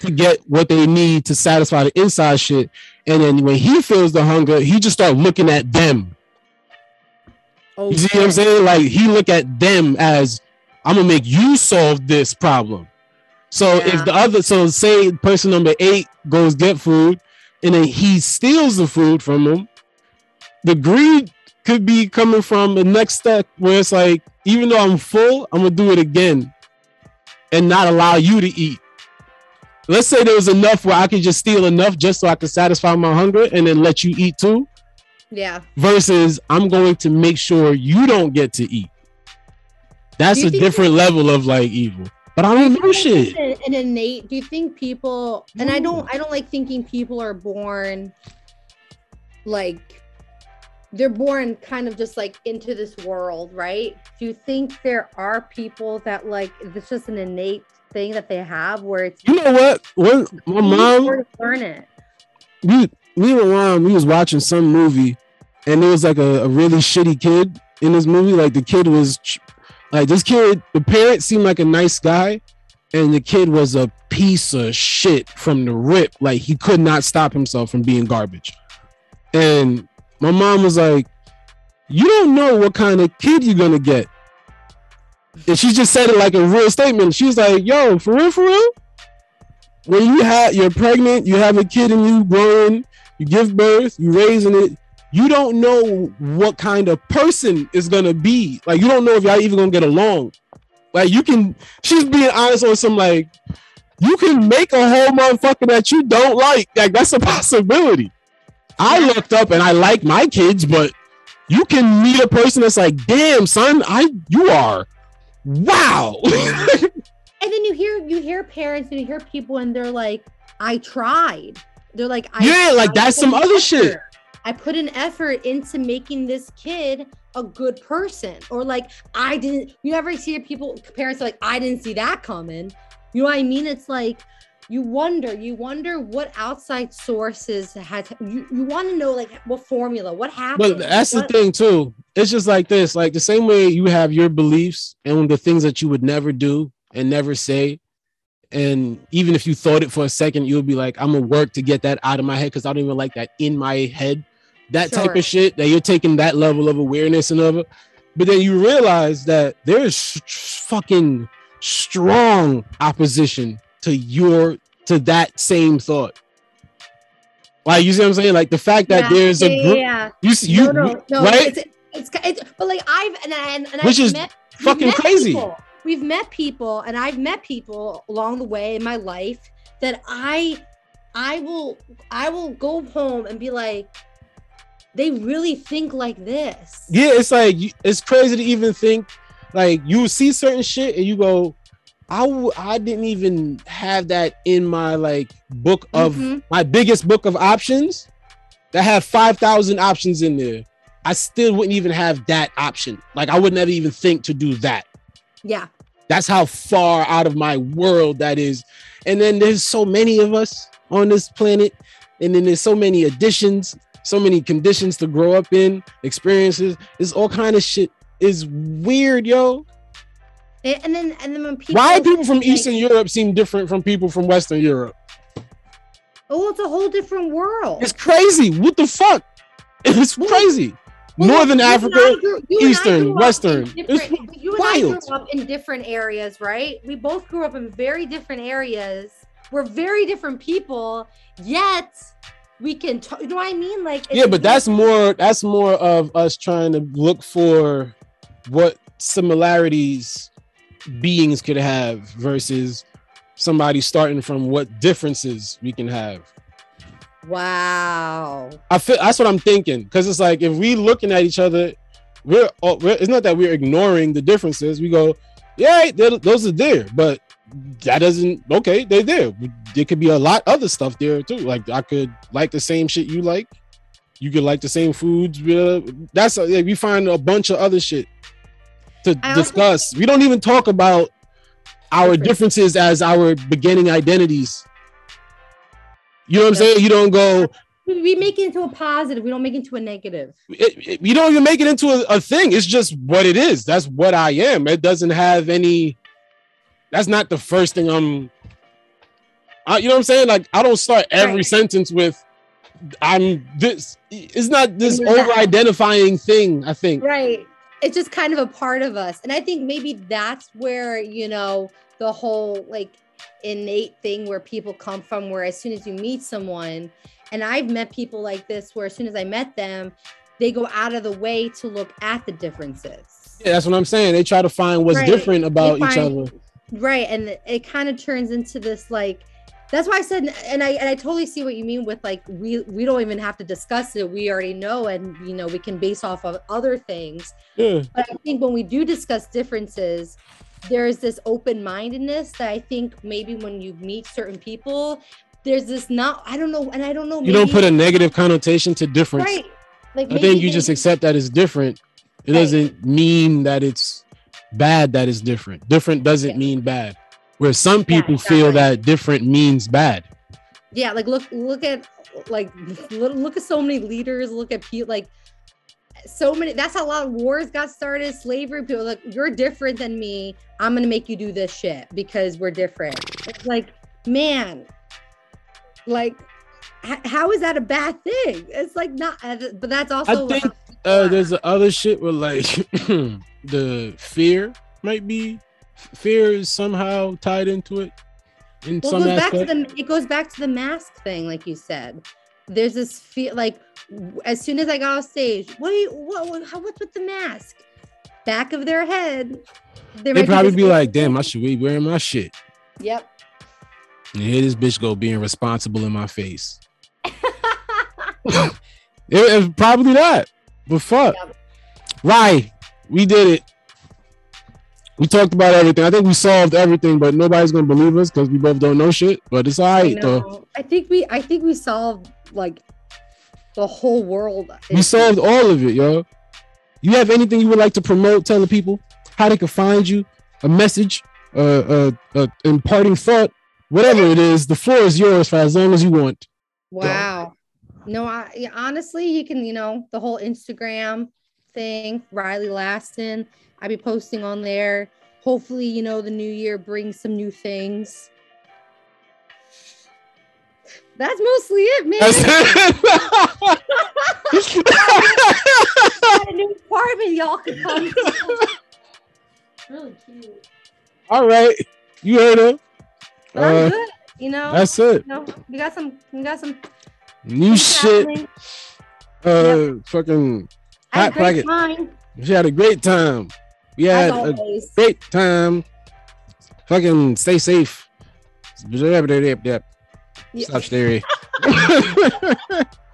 to get what they need to satisfy the inside shit. And then when he feels the hunger, he just start looking at them. Oh, You see what I'm saying? Like he look at them as I'm gonna make you solve this problem. So Yeah. if the other, so say person number eight goes get food, and then he steals the food from them, the greed could be coming from the next step where it's like, even though I'm full, I'm gonna do it again, and not allow you to eat. Let's say there was enough where I could just steal enough just so I could satisfy my hunger, and then let you eat too Yeah. versus I'm going to make sure you don't get to eat. That's a different level of like evil. but I don't know shit. An, an innate. Do you think people? And I don't. I don't like thinking people are born like they're born kind of just like into this world, right? Do you think there are people that like it's just an innate thing that they have where it's You know what? When my mom, learn it? we we were around, we was watching some movie, and there was like a, a really shitty kid in this movie. Like the kid was like this kid, the parent seemed like a nice guy, and the kid was a piece of shit from the rip. Like he could not stop himself from being garbage. And my mom was like, You don't know what kind of kid you're gonna get. And she just said it like a real statement. She was like, Yo, for real, for real? When you have you're pregnant, you have a kid and you growing, you give birth, you raising it, you don't know what kind of person is gonna be. Like you don't know if y'all even gonna get along. Like you can, she's being honest on some like, you can make a whole motherfucker that you don't like. Like that's a possibility. I looked up and I like my kids, but you can meet a person that's like, damn, son, I you are wow. And then you hear you hear parents and you hear people and they're like, I tried. They're like, I Yeah, like, that's some other shit. I put an effort into making this kid a good person. Or like I didn't you ever see people parents are like, I didn't see that coming. You know what I mean? It's like you wonder, you wonder what outside sources had you, you want to know like what formula, what happened. But that's the thing too. It's just like this, like the same way you have your beliefs and the things that you would never do and never say. And even if you thought it for a second, you'll be like, I'm gonna work to get that out of my head because I don't even like that in my head. That type of shit that you're taking that level of awareness and of it. But then you realize that there's fucking strong opposition to your to that same thought. Like you see what I'm saying? Like the fact that Yeah, there's yeah, a group yeah. you see you no, no, no. right? It's, it's, it's, but like I've and and, and Which I've is met, fucking met crazy. people. We've met people, and I've met people along the way in my life that I, I will, I will go home and be like, they really think like this. yeah, it's like it's crazy to even think like you see certain shit and you go, I w- I didn't even have that in my like book of Mhm. my biggest book of options that have five thousand options in there. I still wouldn't even have that option. Like I would never even think to do that. Yeah, That's how far out of my world that is. And then there's so many of us on this planet, and then there's so many additions, so many conditions to grow up in, experiences. It's all kind of shit. Is weird, yo. And, and then and then when people Why do people from like, Eastern Europe seem different from people from Western Europe? Oh, it's a whole different world. It's crazy. What the fuck? It's Well, crazy. Well, Northern Africa, grew- I Eastern, grew up in Western. It's you and I wild. grew up in different areas, right? We both grew up in very different areas. We're very different people, yet we can. T- you know what I mean? Like, yeah, but that's more that's more of us trying to look for what similarities beings could have versus somebody starting from what differences we can have. Wow. I feel that's what I'm thinking because it's like if we looking at each other, we're, all, we're it's not that we're ignoring the differences. We go, yeah, those are there, but that doesn't okay. They're there. There could be a lot other stuff there too. Like I could like the same shit you like. You could like the same foods. That's like, we find a bunch of other shit to discuss. We don't even talk about our differences as our beginning identities. You know what I'm saying? You don't go, We make it into a positive. We don't make it into a negative. it, it- you don't even make it into a, a thing. It's just what it is. That's what I am. It doesn't have any. That's not the first thing I'm. I, you know what I'm saying? Like I don't start every Right. sentence with, "I'm this." It's not this over-identifying thing. I think. Right. It's just kind of a part of us. And I think maybe that's where, you know, the whole like innate thing where people come from, where as soon as you meet someone, and I've met people like this, where as soon as I met them, they go out of the way to look at the differences. Yeah, that's what I'm saying. They try to find what's Right. different about They each other. Right. And it kind of turns into this like, that's why I said, and I and I totally see what you mean with like we we don't even have to discuss it. We already know, and you know we can base off of other things. Yeah. But I think when we do discuss differences, there's this open-mindedness that I think maybe when you meet certain people, there's this not I don't know, and I don't know. You don't put a negative connotation to difference. right. Like I think you just accept that it's different. It Right. doesn't mean that it's bad that it's different. Different doesn't Yeah. mean bad. Where some Yeah, people feel exactly. that different means bad. yeah like look look at like look, at so many leaders look at people like so many that's how a lot of wars got started slavery people like you're different than me i'm gonna make you do this shit because we're different it's like man like h- how is that a bad thing it's like not uh, but that's also i think, Uh, there's the other shit where like the fear might be fear is somehow tied into it in well, it some goes back to aspect. the it goes back to the mask thing like you said there's this fear, like as soon as i got off stage what, do you, what, what how, what's with the mask back of their head They probably this be like, "Damn, I should be wearing my shit." yep And here this bitch go being responsible in my face. It, it's probably not, but fuck. Yep. Right, we did it. We talked about everything. I think we solved everything, but nobody's gonna believe us because we both don't know shit. But it's all right. I, though. I think we i think we solved like the whole world We solved all of it, yo. You have anything you would like to promote? Tell the people how they can find you, a message, uh, uh, uh imparting thought, whatever it is. The floor is yours for as long as you want. Wow. No, I honestly, you can, you know, the whole Instagram thing, Riley Laston. I be posting on there. Hopefully, you know, the new year brings some new things. That's mostly it, man. That's Got a new apartment, y'all can come. to. really cute. all right. You heard her. But I'm Uh, good. You know, That's it. you know, we got some, we got some New shit. happening. Uh, fucking I had Hot a great Pocket. time, She had a great time. We had a great time. Fucking stay safe. Stop theory.